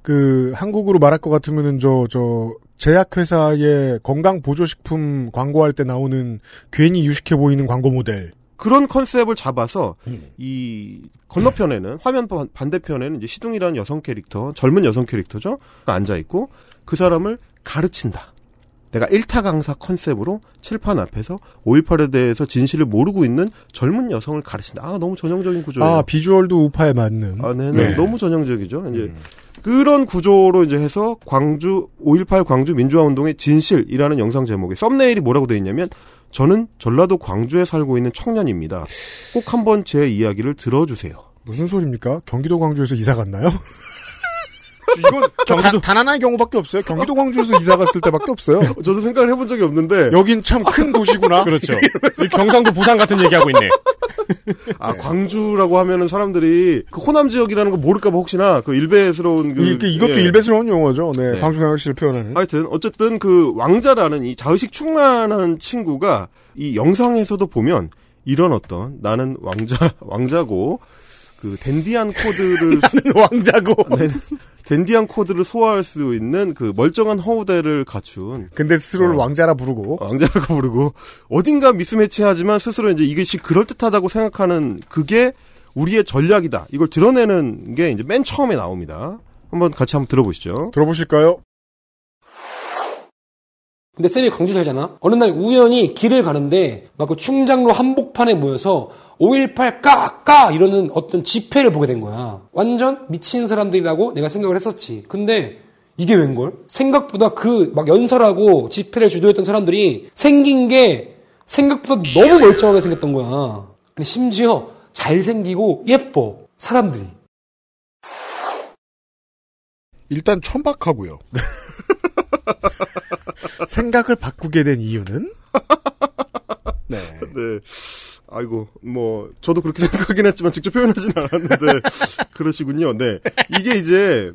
그 한국으로 말할 것 같으면은 저 저 제약회사의 건강 보조식품 광고할 때 나오는 괜히 유식해 보이는 광고 모델. 그런 컨셉을 잡아서 음. 이 건너편에는 화면 반- 반대편에는 이제 시둥이라는 여성 캐릭터, 젊은 여성 캐릭터죠. 앉아 있고 그 사람을 가르친다. 내가 1타 강사 컨셉으로 칠판 앞에서 5.18에 대해서 진실을 모르고 있는 젊은 여성을 가르친다. 아, 너무 전형적인 구조예요. 아 비주얼도 우파에 맞는. 아, 네, 네. 네. 너무 전형적이죠. 이제 음. 그런 구조로 이제 해서 광주 5.18 광주 민주화 운동의 진실이라는 영상 제목에 썸네일이 뭐라고 되어 있냐면 저는 전라도 광주에 살고 있는 청년입니다. 꼭 한번 제 이야기를 들어주세요. 무슨 소리입니까? 경기도 광주에서 이사 갔나요? 이건 경기도 단, 하나의 경우밖에 없어요. 경기도 광주에서 이사 갔을 때밖에 없어요. 저도 생각을 해본 적이 없는데 여긴 참 큰 도시구나. 그렇죠. 이 경상도 부산 같은 얘기하고 있네. 아 광주라고 하면은 사람들이 그 호남 지역이라는 거 모를까봐 혹시나 그 일베스러운 그 이, 이것도 예. 일베스러운 용어죠. 네, 네. 광주광역시를 표현하는. 하여튼 어쨌든 그 왕자라는 이 자의식 충만한 친구가 이 영상에서도 보면 이런 어떤 나는 왕자 왕자고 그 댄디한 코드를 왕자고. 네, 댄디한 코드를 소화할 수 있는 그 멀쩡한 허우대를 갖춘 근데 스스로를 어. 왕자라 부르고. 왕자라고 부르고 어딘가 미스매치하지만 스스로 이제 이것이 그럴 듯하다고 생각하는 그게 우리의 전략이다. 이걸 드러내는 게 이제 맨 처음에 나옵니다. 한번 같이 한번 들어보시죠. 들어보실까요? 근데 쌤이 광주 살잖아? 어느 날 우연히 길을 가는데 막 그 충장로 한복판에 모여서 5.18 까! 까! 이러는 어떤 집회를 보게 된 거야. 완전 미친 사람들이라고 내가 생각을 했었지. 근데 이게 웬걸? 생각보다 그 막 연설하고 집회를 주도했던 사람들이 생긴 게 생각보다 너무 멀쩡하게 생겼던 거야. 아니, 심지어 잘생기고 예뻐. 사람들이. 일단 천박하고요. 생각을 바꾸게 된 이유는? 네. 네. 아이고, 뭐, 저도 그렇게 생각하긴 했지만 직접 표현하지는 않았는데, 그러시군요. 네. 이게 이제,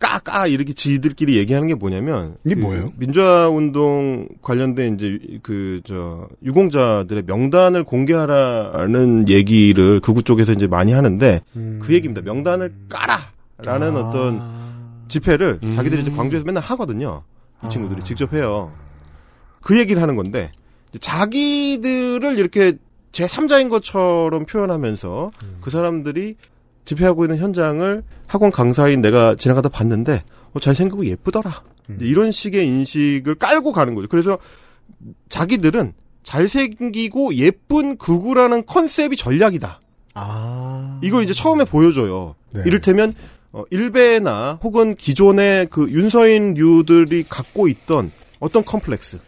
까까 이렇게 지들끼리 얘기하는 게 뭐냐면 이게 그 뭐예요? 민주화 운동 관련된 이제 그 저 유공자들의 명단을 공개하라는 얘기를 극우 쪽에서 이제 많이 하는데 그 얘기입니다. 명단을 까라라는 아. 어떤 집회를 음. 자기들이 이제 광주에서 맨날 하거든요. 이 친구들이 직접 해요. 그 얘기를 하는 건데 자기들을 이렇게 제 3자인 것처럼 표현하면서 그 사람들이 집회하고 있는 현장을 학원 강사인 내가 지나가다 봤는데 어, 잘생기고 예쁘더라. 이제 이런 식의 인식을 깔고 가는 거죠. 그래서 자기들은 잘생기고 예쁜 극우라는 컨셉이 전략이다. 아. 이걸 이제 처음에 보여줘요. 네. 이를테면 어, 일베나 혹은 기존의 그 윤서인류들이 갖고 있던 어떤 컴플렉스.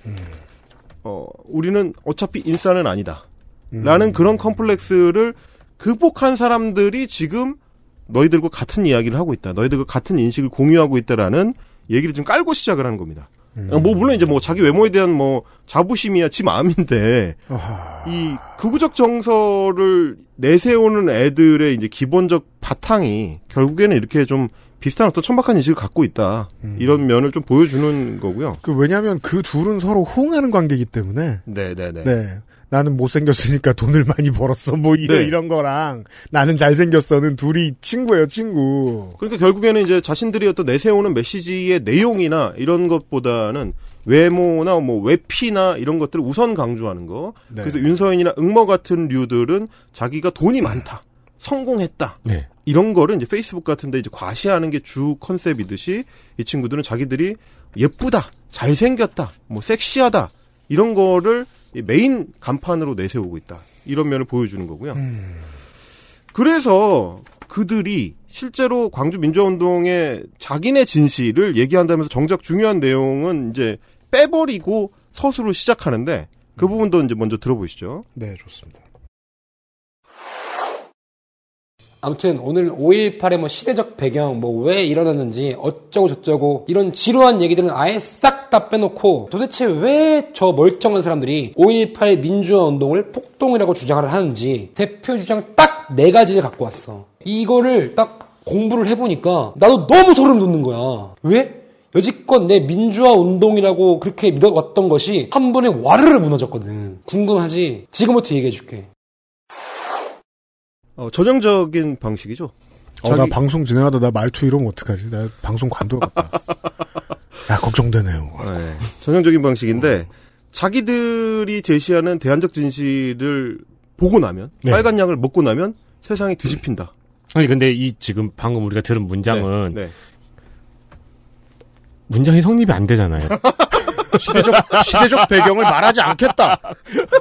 어, 우리는 어차피 인싸는 아니다. 라는 그런 컴플렉스를 극복한 사람들이 지금 너희들과 같은 이야기를 하고 있다. 너희들과 같은 인식을 공유하고 있다라는 얘기를 좀 깔고 시작을 하는 겁니다. 뭐 물론 이제 뭐 자기 외모에 대한 뭐 자부심이야 지 마음인데 이 극우적 정서를 내세우는 애들의 이제 기본적 바탕이 결국에는 이렇게 좀 비슷한 어떤 천박한 인식을 갖고 있다 이런 면을 좀 보여주는 거고요. 그 왜냐하면 그 둘은 서로 호응하는 관계이기 때문에 네네네. 네. 나는 못생겼으니까 돈을 많이 벌었어. 뭐 이런, 네. 이런 거랑 나는 잘생겼어는 둘이 친구예요, 친구. 그러니까 결국에는 이제 자신들이 어떤 내세우는 메시지의 내용이나 이런 것보다는 외모나 뭐 외피나 이런 것들을 우선 강조하는 거. 네. 그래서 윤서인이나 응모 같은 류들은 자기가 돈이 많다. 성공했다. 네. 이런 거를 이제 페이스북 같은데 이제 과시하는 게 주 컨셉이듯이 이 친구들은 자기들이 예쁘다, 잘생겼다, 뭐 섹시하다 이런 거를 이 메인 간판으로 내세우고 있다. 이런 면을 보여주는 거고요. 그래서 그들이 실제로 광주 민주화운동의 자기네 진실을 얘기한다면서 정작 중요한 내용은 이제 빼버리고 서술을 시작하는데 그 부분도 이제 먼저 들어보시죠. 네, 좋습니다. 아무튼 오늘 5.18의 뭐 시대적 배경, 뭐 왜 일어났는지 어쩌고 저쩌고 이런 지루한 얘기들은 아예 싹 다 빼놓고 도대체 왜 저 멀쩡한 사람들이 5.18 민주화 운동을 폭동이라고 주장을 하는지 대표 주장 딱 네 가지를 갖고 왔어. 이거를 딱 공부를 해보니까 나도 너무 소름 돋는 거야. 왜? 여지껏 내 민주화 운동이라고 그렇게 믿어왔던 것이 한 번에 와르르 무너졌거든. 궁금하지? 지금부터 얘기해줄게. 어, 전형적인 방식이죠. 어, 나 자기- 방송 진행하다 나 말투 이러면 어떡하지? 나 방송 관둬 같다. 야, 걱정되네요. 네. 전형적인 방식인데 자기들이 제시하는 대안적 진실을 보고 나면 네. 빨간 약을 먹고 나면 세상이 뒤집힌다. 아니 근데 이 지금 방금 우리가 들은 문장은 네. 네. 문장이 성립이 안 되잖아요. 시대적, 시대적 배경을 말하지 않겠다.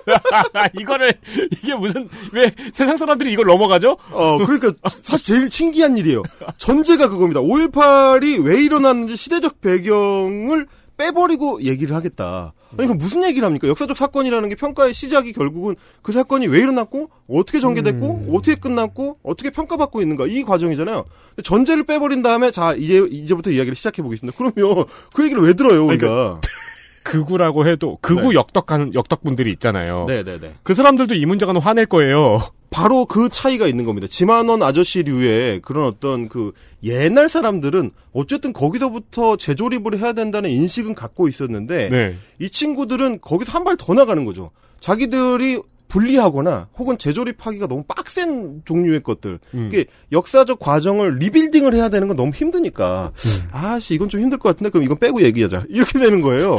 이거를 이게 무슨 왜 세상 사람들이 이걸 넘어가죠? 어, 그러니까 사실 제일 신기한 일이에요. 전제가 그겁니다. 5.18이 왜 일어났는지 시대적 배경을 빼버리고 얘기를 하겠다. 아니, 그럼 무슨 얘기를 합니까? 역사적 사건이라는 게 평가의 시작이 결국은 그 사건이 왜 일어났고, 어떻게 전개됐고, 어떻게 끝났고, 어떻게 평가받고 있는가. 이 과정이잖아요. 전제를 빼버린 다음에, 자, 이제, 이제부터 이야기를 시작해 보겠습니다. 그러면 그 얘기를 왜 들어요, 우리가? 극우라고 해도 극우 네. 역덕하는 역덕분들이 있잖아요. 네네네. 그 사람들도 이 문제가는 화낼 거예요. 바로 그 차이가 있는 겁니다. 지만원 아저씨류의 그런 어떤 그 옛날 사람들은 어쨌든 거기서부터 재조립을 해야 된다는 인식은 갖고 있었는데 네. 이 친구들은 거기서 한 발 더 나가는 거죠. 자기들이 분리하거나 혹은 재조립하기가 너무 빡센 종류의 것들. 음. 이게 역사적 과정을 리빌딩을 해야 되는 건 너무 힘드니까. 아씨 이건 좀 힘들 것 같은데 그럼 이건 빼고 얘기하자. 이렇게 되는 거예요.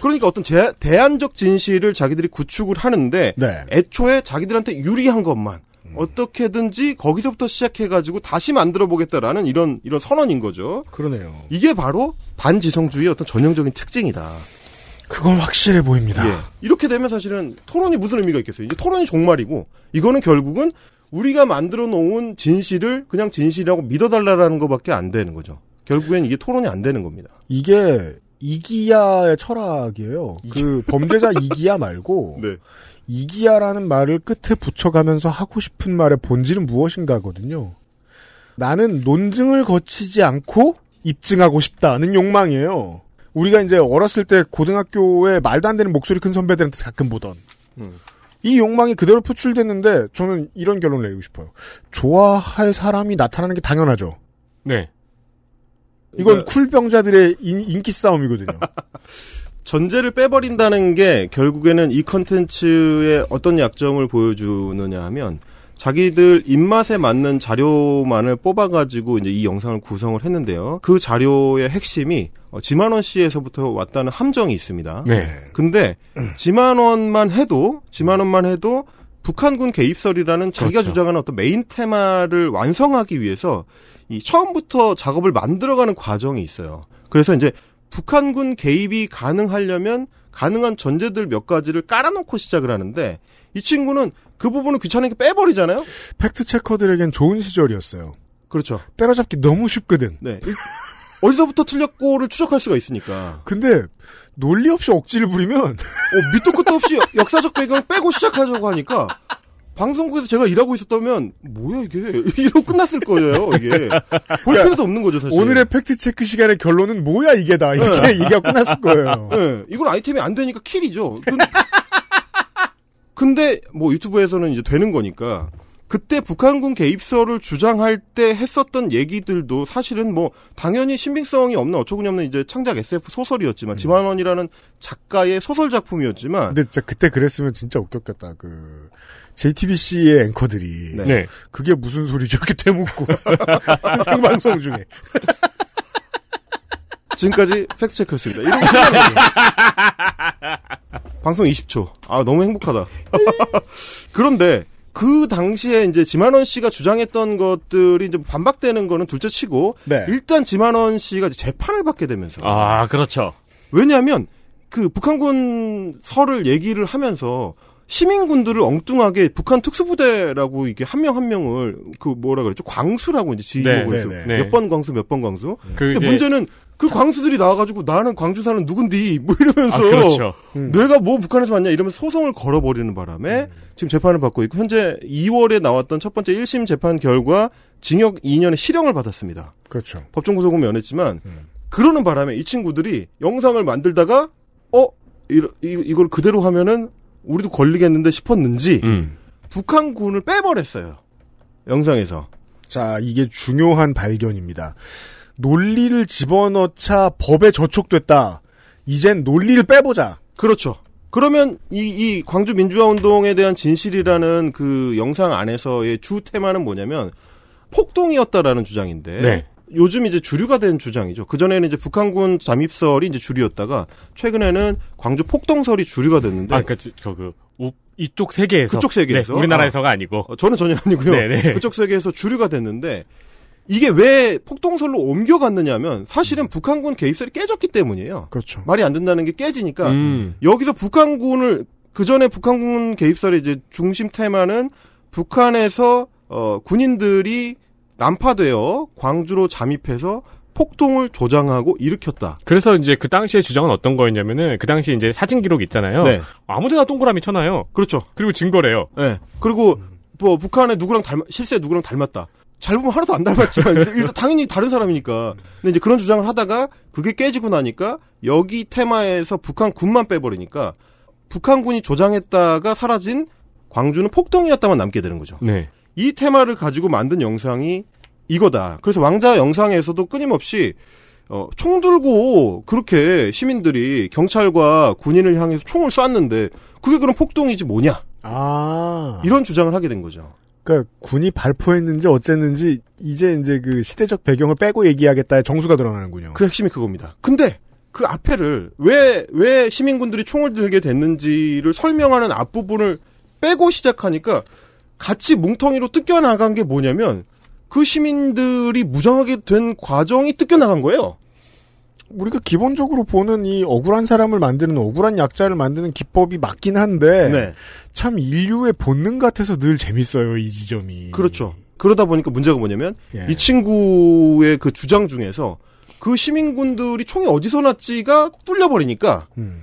그러니까 어떤 제, 대안적 진실을 자기들이 구축을 하는데 네. 애초에 자기들한테 유리한 것만 어떻게든지 거기서부터 시작해가지고 다시 만들어 보겠다라는 이런 이런 선언인 거죠. 그러네요. 이게 바로 반지성주의의 어떤 전형적인 특징이다. 그건 확실해 보입니다. 예. 이렇게 되면 사실은 토론이 무슨 의미가 있겠어요? 이제 토론이 종말이고 이거는 결국은 우리가 만들어 놓은 진실을 그냥 진실이라고 믿어달라라는 것밖에 안 되는 거죠. 결국엔 이게 토론이 안 되는 겁니다. 이게 이기야의 철학이에요. 그 범죄자 이기야 말고 네. 이기야라는 말을 끝에 붙여가면서 하고 싶은 말의 본질은 무엇인가거든요. 나는 논증을 거치지 않고 입증하고 싶다는 욕망이에요. 우리가 이제 어렸을 때 고등학교에 말도 안 되는 목소리 큰 선배들한테 가끔 보던 음. 이 욕망이 그대로 표출됐는데 저는 이런 결론을 내리고 싶어요. 좋아할 사람이 나타나는 게 당연하죠. 네. 이건 그러니까 쿨병자들의 인, 인기 싸움이거든요. 전제를 빼버린다는 게 결국에는 이 컨텐츠의 어떤 약점을 보여주느냐 하면 자기들 입맛에 맞는 자료만을 뽑아가지고 이제 이 영상을 구성을 했는데요. 그 자료의 핵심이 어, 지만원 씨에서부터 왔다는 함정이 있습니다. 네. 근데 지만원만 해도 지만원만 해도 북한군 개입설이라는 자기가 그렇죠. 주장하는 어떤 메인 테마를 완성하기 위해서 이 처음부터 작업을 만들어가는 과정이 있어요. 그래서 이제 북한군 개입이 가능하려면 가능한 전제들 몇 가지를 깔아놓고 시작을 하는데 이 친구는 그 부분을 귀찮으니까 빼버리잖아요. fact checker들에겐 좋은 시절이었어요. 그렇죠. 때려잡기 너무 쉽거든. 네. 일- 어디서부터 틀렸고를 추적할 수가 있으니까. 근데 논리 없이 억지를 부리면 어, 밑도 끝도 없이 역사적 배경을 빼고 시작하자고 하니까 방송국에서 제가 일하고 있었다면 뭐야 이게 이러고 끝났을 거예요 이게 볼 필요도 없는 거죠 사실 오늘의 팩트 체크 시간의 결론은 뭐야 이게다 이렇게 얘기가 끝났을 거예요. 네, 이건 아이템이 안 되니까 kill이죠 근데, 근데 뭐 유튜브에서는 이제 되는 거니까 그때 북한군 개입설을 주장할 때 했었던 얘기들도 사실은 뭐 당연히 신빙성이 없는 어처구니없는 이제 창작 SF 소설이었지만 지만원이라는 작가의 소설 작품이었지만 근데 진짜 그때 그랬으면 진짜 웃겼겠다. 그 JTBC의 앵커들이 네. 네. 그게 무슨 소리죠? 이렇게 되묻고 생방송 중에 지금까지 팩트체크였습니다. 이런. 방송 20초. 아, 너무 행복하다. 그런데, 그 당시에 이제 지만원 씨가 주장했던 것들이 이제 반박되는 거는 둘째 치고, 네. 일단 지만원 씨가 재판을 받게 되면서. 아, 그렇죠. 왜냐하면, 그 북한군 설을 얘기를 하면서, 시민군들을 엉뚱하게 북한 특수부대라고 이게 한 명 한 명을 그 뭐라 그랬죠 광수라고 이제 지휘하고 네, 있어요. 몇 번 광수 몇 번 광수. 그 근데 문제는 그 광수들이 나와가지고 나는 광주 사는 누군디 뭐 이러면서 아, 그렇죠. 내가 뭐 북한에서 왔냐 이러면서 소송을 걸어버리는 바람에 지금 재판을 받고 있고 현재 2월에 나왔던 첫 번째 1심 재판 결과 징역 2년의 실형을 받았습니다. 그렇죠. 법정 구속은 면했지만 그러는 바람에 이 친구들이 영상을 만들다가 어 이러, 이, 이걸 그대로 하면은 우리도 걸리겠는데 싶었는지 음. 북한군을 빼버렸어요. 영상에서. 자, 이게 중요한 발견입니다. 논리를 집어넣자 법에 저촉됐다. 이젠 논리를 빼보자. 그렇죠. 그러면 이, 이 광주 민주화 운동에 대한 진실이라는 그 영상 안에서의 주 테마는 뭐냐면 폭동이었다라는 주장인데 네. 요즘 이제 주류가 된 주장이죠. 그 전에는 이제 북한군 잠입설이 이제 주류였다가 최근에는 광주 폭동설이 주류가 됐는데 아, 그니까, 저, 그, 우- 이쪽 세계에서. 그쪽 세계에서? 네, 우리나라에서가 아니고. 어, 저는 전혀 아니고요. 네네. 그쪽 세계에서 주류가 됐는데 이게 왜 폭동설로 옮겨갔느냐면 사실은 북한군 개입설이 깨졌기 때문이에요. 그렇죠. 말이 안 된다는 게 깨지니까 음. 여기서 북한군을 그 전에 북한군 개입설의 이제 중심 테마는 북한에서 어, 군인들이 난파되어 광주로 잠입해서 폭동을 조장하고 일으켰다. 그래서 이제 그 당시의 주장은 어떤 거였냐면은, 그 당시 이제 사진 기록 있잖아요. 네, 아무데나 동그라미 쳐놔요. 그렇죠. 그리고 증거래요. 네. 그리고 뭐 북한에 누구랑 닮 실제 누구랑 닮았다. 잘 보면 하나도 안 닮았지만 일단 당연히 다른 사람이니까. 근데 이제 그런 주장을 하다가 그게 깨지고 나니까 여기 테마에서 북한 군만 빼버리니까 북한군이 조장했다가 사라진 광주는 폭동이었다만 남게 되는 거죠. 네. 이 테마를 가지고 만든 영상이 이거다. 그래서 왕자 영상에서도 끊임없이 어, 총 들고 그렇게 시민들이 경찰과 군인을 향해서 총을 쐈는데 그게 그럼 폭동이지 뭐냐? 아. 이런 주장을 하게 된 거죠. 그러니까 군이 발포했는지 어쨌는지 이제 이제 그 시대적 배경을 빼고 얘기하겠다의 정수가 드러나는군요. 그 핵심이 그겁니다. 근데 그 앞에를 왜, 왜 시민군들이 총을 들게 됐는지를 설명하는 앞부분을 빼고 시작하니까 같이 뭉텅이로 뜯겨 나간 게 뭐냐면 그 시민들이 무장하게 된 과정이 뜯겨 나간 거예요. 우리가 기본적으로 보는 이 억울한 사람을 만드는 억울한 약자를 만드는 기법이 맞긴 한데 네. 참 인류의 본능 같아서 늘 재밌어요 이 지점이. 그렇죠. 그러다 보니까 문제가 뭐냐면 예. 이 친구의 그 주장 중에서 그 시민군들이 총이 어디서 났지가 뚫려버리니까 음.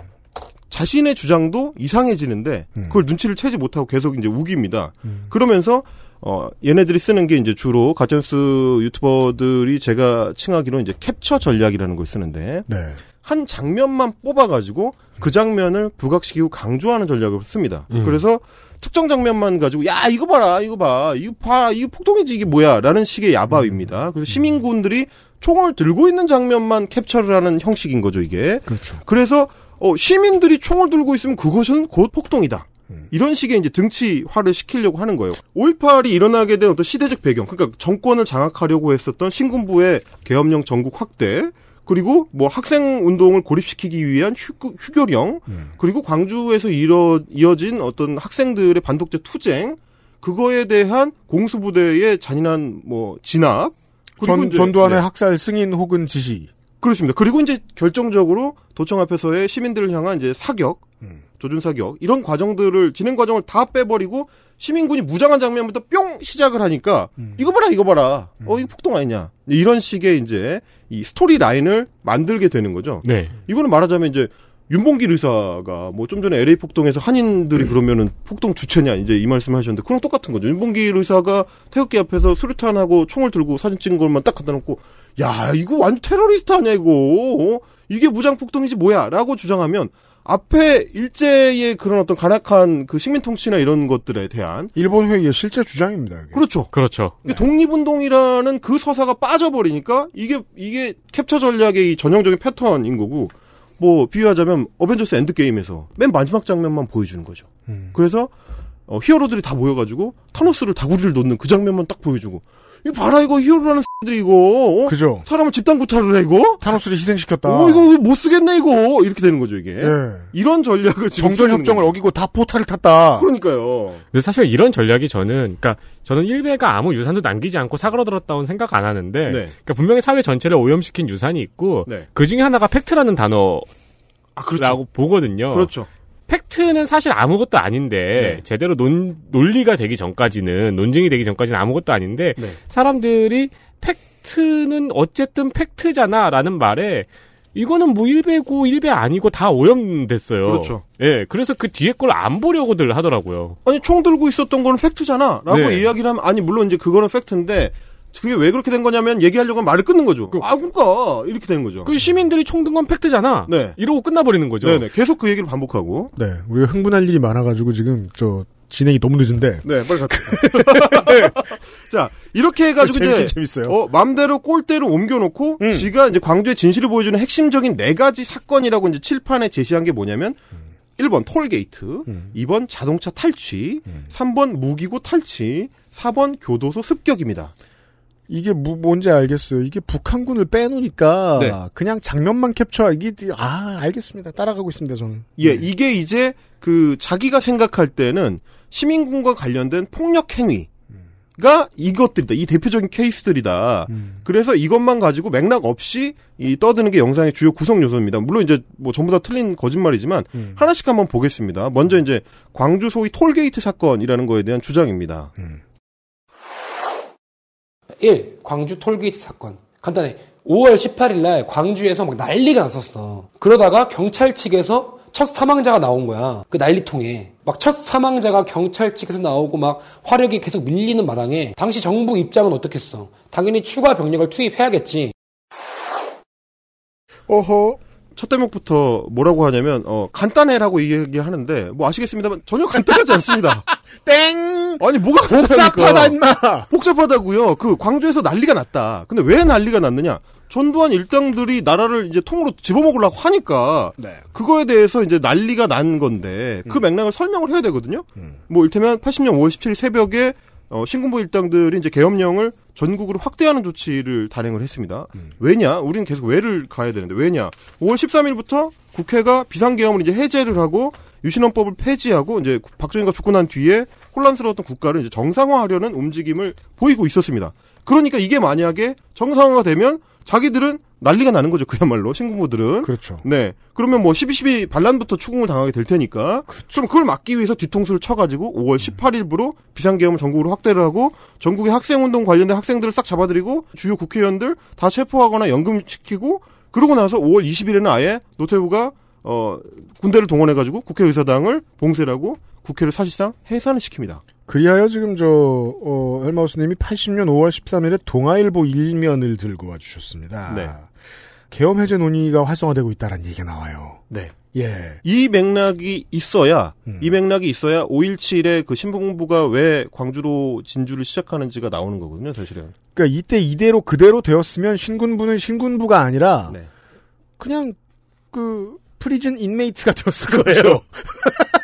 자신의 주장도 이상해지는데 음. 그걸 눈치를 채지 못하고 계속 이제 우깁니다. 음. 그러면서 어 얘네들이 쓰는 게 이제 주로 가짜뉴스 유튜버들이 제가 칭하기로 이제 캡처 전략이라는 걸 쓰는데 네. 한 장면만 뽑아가지고 그 장면을 부각시키고 강조하는 전략을 씁니다. 음. 그래서 특정 장면만 가지고 야 이거 봐라 이거 봐 이거 봐 이거 폭동이지 이게 뭐야라는 식의 야바입니다. 그래서 시민군들이 총을 들고 있는 장면만 캡처를 하는 형식인 거죠 이게. 그렇죠. 그래서 어, 시민들이 총을 들고 있으면 그것은 곧 폭동이다. 음. 이런 식의 이제 등치화를 시키려고 하는 거예요. 5.18이 일어나게 된 어떤 시대적 배경, 그러니까 정권을 장악하려고 했었던 신군부의 계엄령 전국 확대, 그리고 뭐 학생 운동을 고립시키기 위한 휴, 휴교령, 음. 그리고 광주에서 이뤄, 이어진 어떤 학생들의 반독재 투쟁, 그거에 대한 공수부대의 잔인한 뭐 진압, 그리고 전, 이제- 전두환의 네. 학살 승인 혹은 지시. 그렇습니다. 그리고 이제 결정적으로 도청 앞에서의 시민들을 향한 이제 사격, 음. 조준 사격 이런 과정들을 진행 과정을 다 빼버리고 시민군이 무장한 장면부터 뿅 시작을 하니까 음. 이거 봐라 이거 봐라 어 이거 폭동 아니냐 이런 식의 이제 이 스토리 라인을 만들게 되는 거죠. 네. 이거는 말하자면 이제 윤봉길 의사가 뭐 좀 전에 LA 폭동에서 한인들이 그러면은 폭동 주체냐 이제 이 말씀 하셨는데 그랑 똑같은 거죠. 윤봉길 의사가 태극기 앞에서 수류탄하고 총을 들고 사진 찍은 것만 딱 갖다 놓고 야 이거 완전 테러리스트 아니야 이거 어? 이게 무장 폭동이지 뭐야라고 주장하면 앞에 일제의 그런 어떤 간악한 그 식민 통치나 이런 것들에 대한 일본 회의의 실제 주장입니다. 이게. 그렇죠. 그렇죠. 이게 독립운동이라는 그 서사가 빠져버리니까 이게 이게 캡처 전략의 이 전형적인 패턴인 거고 뭐 비유하자면 어벤져스 엔드 게임에서 맨 마지막 장면만 보여주는 거죠. 음. 그래서 어, 히어로들이 다 모여가지고 타노스를 다구리를 놓는 그 장면만 딱 보여주고 이거 봐라 이거 히어로라는 X들이 이거 어? 그죠. 사람을 집단 구타를 해 이거 타노스를 희생시켰다. 어 이거 못 쓰겠네 이거 이렇게 되는 거죠 이게 예. 이런 전략을 지금 정전 협정을. 어기고 다 포탈을 탔다. 그러니까요 근데 사실 이런 전략이 저는, 그러니까 저는 일베가 아무 유산도 남기지 않고 사그러들었다고는 생각 안 하는데, 네. 그러니까 분명히 사회 전체를 오염시킨 유산이 있고, 네. 그 중에 하나가 팩트라는 단어라고 아 그렇죠 보거든요. 그렇죠 팩트는 사실 아무것도 아닌데 네. 제대로 논 논리가 되기 전까지는 논쟁이 되기 전까지는 아무것도 아닌데 네. 사람들이 팩트는 어쨌든 팩트잖아라는 말에 이거는 뭐 일베고 일베 아니고 다 오염됐어요. 그렇죠. 예, 그래서 그 뒤에 걸 안 보려고들 하더라고요. 아니 총 들고 있었던 거는 팩트잖아 라고 네. 이야기를 하면 아니 물론 이제 그거는 팩트인데 그게 왜 그렇게 된 거냐면 얘기하려고 말을 끊는 거죠 아 그러니까 이렇게 되는 거죠 그 시민들이 총든 건 팩트잖아. 네. 이러고 끝나버리는 거죠. 네네 계속 그 얘기를 반복하고 네, 우리가 흥분할 일이 많아가지고 지금 저 진행이 너무 늦은데. 네 빨리 갔다 자 이렇게 해가지고 재밌긴 이제 재밌어요. 어, 맘대로 꼴대로 옮겨놓고 음. 지가 이제 광주의 진실을 보여주는 핵심적인 네 가지 사건이라고 이제 칠판에 제시한 게 뭐냐면 1번 톨게이트, 음. 2번 자동차 탈취, 3번 무기고 탈취, 4번 교도소 습격입니다. 이게 뭐, 뭔지 알겠어요. 이게 북한군을 빼놓으니까 네. 그냥 장면만 캡처 이게 아 알겠습니다. 따라가고 있습니다 저는. 예, 이게 이제 그 자기가 생각할 때는 시민군과 관련된 폭력 행위 가 이것들이다. 이 대표적인 케이스들이다. 그래서 이것만 가지고 맥락 없이 이 떠드는 게 영상의 주요 구성 요소입니다. 물론 이제 뭐 전부 다 틀린 거짓말이지만 하나씩 한번 보겠습니다. 먼저 이제 광주 소위 톨게이트 사건이라는 거에 대한 주장입니다. 1. 광주 톨게이트 사건. 간단해. 5월 18일 날 광주에서 막 난리가 났었어. 그러다가 경찰 측에서 첫 사망자가 나온 거야. 그 난리통에. 막 첫 사망자가 경찰 측에서 나오고 막 화력이 계속 밀리는 마당에 당시 정부 입장은 어떻겠어? 당연히 추가 병력을 투입해야겠지. 어허. 첫 대목부터 뭐라고 하냐면 어 간단해라고 얘기하는데 뭐 아시겠습니다만 전혀 간단하지 않습니다. 땡. 아니 뭐가 복잡하다? 임마. 복잡하다고요. 그 광주에서 난리가 났다. 근데 왜 난리가 났느냐? 전두환 일당들이 나라를 이제 통으로 집어먹으려고 하니까 네. 그거에 대해서 이제 난리가 난 건데 그 맥락을 설명을 해야 되거든요. 뭐 일테면 80년 5월 17일 새벽에 어, 신군부 일당들이 이제 계엄령을 전국으로 확대하는 조치를 단행을 했습니다. 왜냐? 우리는 계속 왜를 가야 되는데 왜냐? 5월 13일부터 국회가 비상계엄을 이제 해제를 하고 유신헌법을 폐지하고 이제 박정희가 죽고 난 뒤에 혼란스러웠던 국가를 이제 정상화하려는 움직임을 보이고 있었습니다. 그러니까 이게 만약에 정상화가 되면 자기들은 난리가 나는 거죠. 그야말로 신군부들은. 그렇죠. 네. 그러면 뭐 12.12 반란부터 추궁을 당하게 될 테니까. 그럼 그걸 막기 위해서 뒤통수를 쳐가지고 5월 18일부로 비상계엄을 전국으로 확대를 하고 전국의 학생운동 관련된 학생들을 싹 잡아들이고 주요 국회의원들 다 체포하거나 연금시키고 그러고 나서 5월 20일에는 아예 노태우가 어 군대를 동원해가지고 국회의사당을 봉쇄를 하고 국회를 사실상 해산을 시킵니다. 그리하여 지금 저 어, 헬마우스님이 80년 5월 13일에 동아일보 일면을 들고 와주셨습니다. 네. 계엄 해제 논의가 활성화되고 있다는 얘기가 나와요. 네. 예. 이 맥락이 있어야 음. 이 맥락이 있어야 5.17에 그 신분부가 왜 광주로 진주를 시작하는지가 나오는 거거든요, 사실은. 그러니까 이때 이대로 그대로 되었으면 신군부는 신군부가 아니라 네. 그냥 그 prison inmate가 되었을 거예요.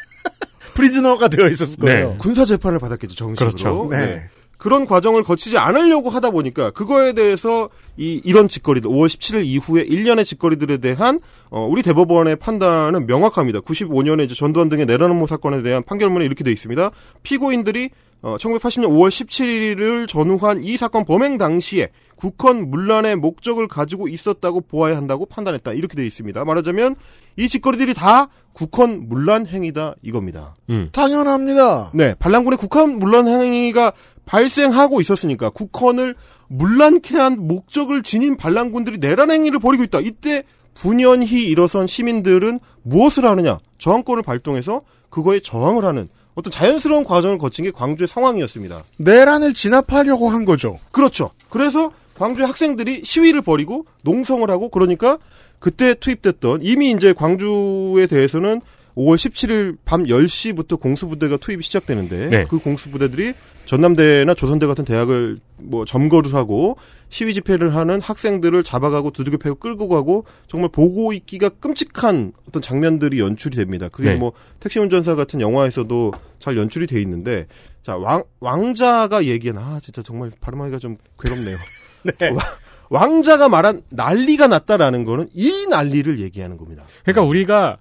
prisoner가 되어 있었을 거예요. 네. 군사 재판을 받았겠죠, 정식으로. 그렇죠. 네. 그런 과정을 거치지 않으려고 하다 보니까 그거에 대해서 이 이런 짓거리들 5월 17일 이후에 1년의 짓거리들에 대한 어, 우리 대법원의 판단은 명확합니다. 95년에 이제 전두환 등의 내란음모 사건에 대한 판결문에 이렇게 돼 있습니다. 피고인들이 어, 1980년 5월 17일을 전후한 이 사건 범행 당시에 국헌 문란의 목적을 가지고 있었다고 보아야 한다고 판단했다. 이렇게 돼 있습니다. 말하자면 이 짓거리들이 다 국헌 문란 행위다 이겁니다. 음. 당연합니다. 네, 반란군의 국헌 문란 행위가 발생하고 있었으니까 국헌을 문란케 한 목적을 지닌 반란군들이 내란 행위를 벌이고 있다. 이때 분연히 일어선 시민들은 무엇을 하느냐? 저항권을 발동해서 그거에 저항을 하는 어떤 자연스러운 과정을 거친 게 광주의 상황이었습니다. 내란을 진압하려고 한 거죠. 그렇죠. 그래서 광주의 학생들이 시위를 벌이고 농성을 하고 그러니까 그때 투입됐던 이미 이제 광주에 대해서는 5월 17일 밤 10시부터 공수부대가 투입이 시작되는데 네. 그 공수부대들이 전남대나 조선대 같은 대학을 뭐 점거를 하고 시위 집회를 하는 학생들을 잡아가고 두들겨 패고 끌고 가고 정말 보고 있기가 끔찍한 어떤 장면들이 연출이 됩니다. 그게 네. 뭐 택시 운전사 같은 영화에서도 잘 연출이 돼 있는데 자 왕 왕자가 얘기한 아 진짜 정말 발음하기가 좀 괴롭네요. 와- 왕자가 말한 난리가 났다라는 거는 이 난리를 얘기하는 겁니다. 그러니까 우리가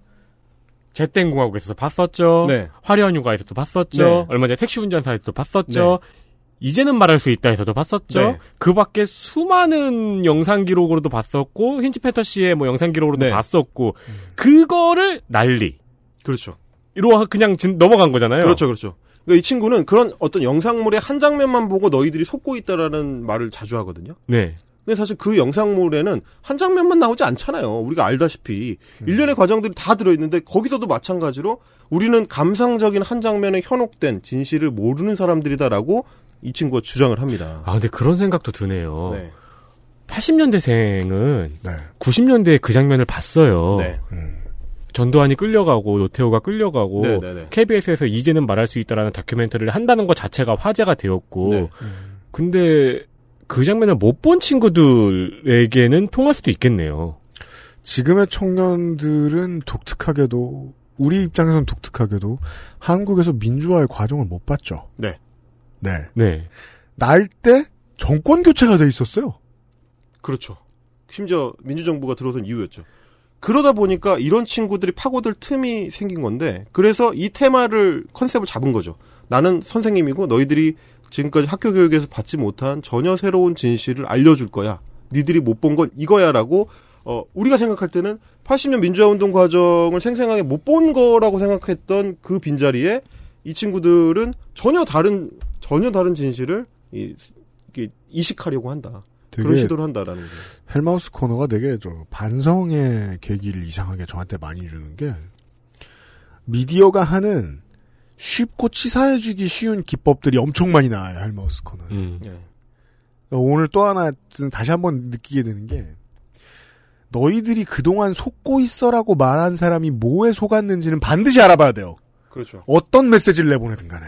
제땡 공화국에서도 봤었죠. 네. 화려한 휴가에서도 봤었죠. 네. 얼마 전에 택시 운전사에서도 봤었죠. 이제는 말할 수 있다 해서도 봤었죠. 네. 그 밖에 수많은 영상 기록으로도 봤었고, 힌치 패터 씨의 뭐 영상 기록으로도 네. 봤었고, 그거를 난리. 그렇죠. 로 그냥 진- 넘어간 거잖아요. 그렇죠, 그렇죠. 그러니까 이 친구는 그런 어떤 영상물의 한 장면만 보고 너희들이 속고 있다라는 말을 자주 하거든요. 네. 근데 사실 그 영상물에는 한 장면만 나오지 않잖아요. 우리가 알다시피 일련의 과정들이 다 들어있는데 거기서도 마찬가지로 우리는 감상적인 한 장면에 현혹된 진실을 모르는 사람들이다라고 이 친구가 주장을 합니다. 아, 근데 그런 생각도 드네요. 네. 80년대생은 네. 90년대에 그 장면을 봤어요. 네. 전두환이 끌려가고 노태우가 끌려가고 네, 네, 네. KBS에서 이제는 말할 수 있다라는 다큐멘터리를 한다는 것 자체가 화제가 되었고 네. 근데 그 장면을 못 본 친구들에게는 통할 수도 있겠네요. 지금의 청년들은 독특하게도 우리 입장에서는 독특하게도 한국에서 민주화의 과정을 못 봤죠. 네. 네. 네. 날 때 정권 교체가 돼 있었어요. 그렇죠. 심지어 민주정부가 들어선 이유였죠. 그러다 보니까 이런 친구들이 파고들 틈이 생긴 건데 그래서 이 테마를 컨셉을 잡은 거죠. 나는 선생님이고 너희들이 지금까지 학교 교육에서 받지 못한 전혀 새로운 진실을 알려줄 거야. 니들이 못 본 건 이거야라고 어 우리가 생각할 때는 80년 민주화 운동 과정을 생생하게 못 본 거라고 생각했던 그 빈자리에 이 친구들은 전혀 다른 전혀 다른 진실을 이, 이게 이식하려고 한다. 그런 시도를 한다라는 거예요. 헬마우스 코너가 되게 저 반성의 계기를 이상하게 저한테 많이 주는 게 미디어가 하는 쉽고 치사해주기 쉬운 기법들이 엄청 많이 나와요 헬마우스 코너. 음. 예. 오늘 또 하나 다시 한번 느끼게 되는 게 너희들이 그동안 속고 있어라고 말한 사람이 뭐에 속았는지는 반드시 알아봐야 돼요. 그렇죠. 어떤 메시지를 내보내든 간에.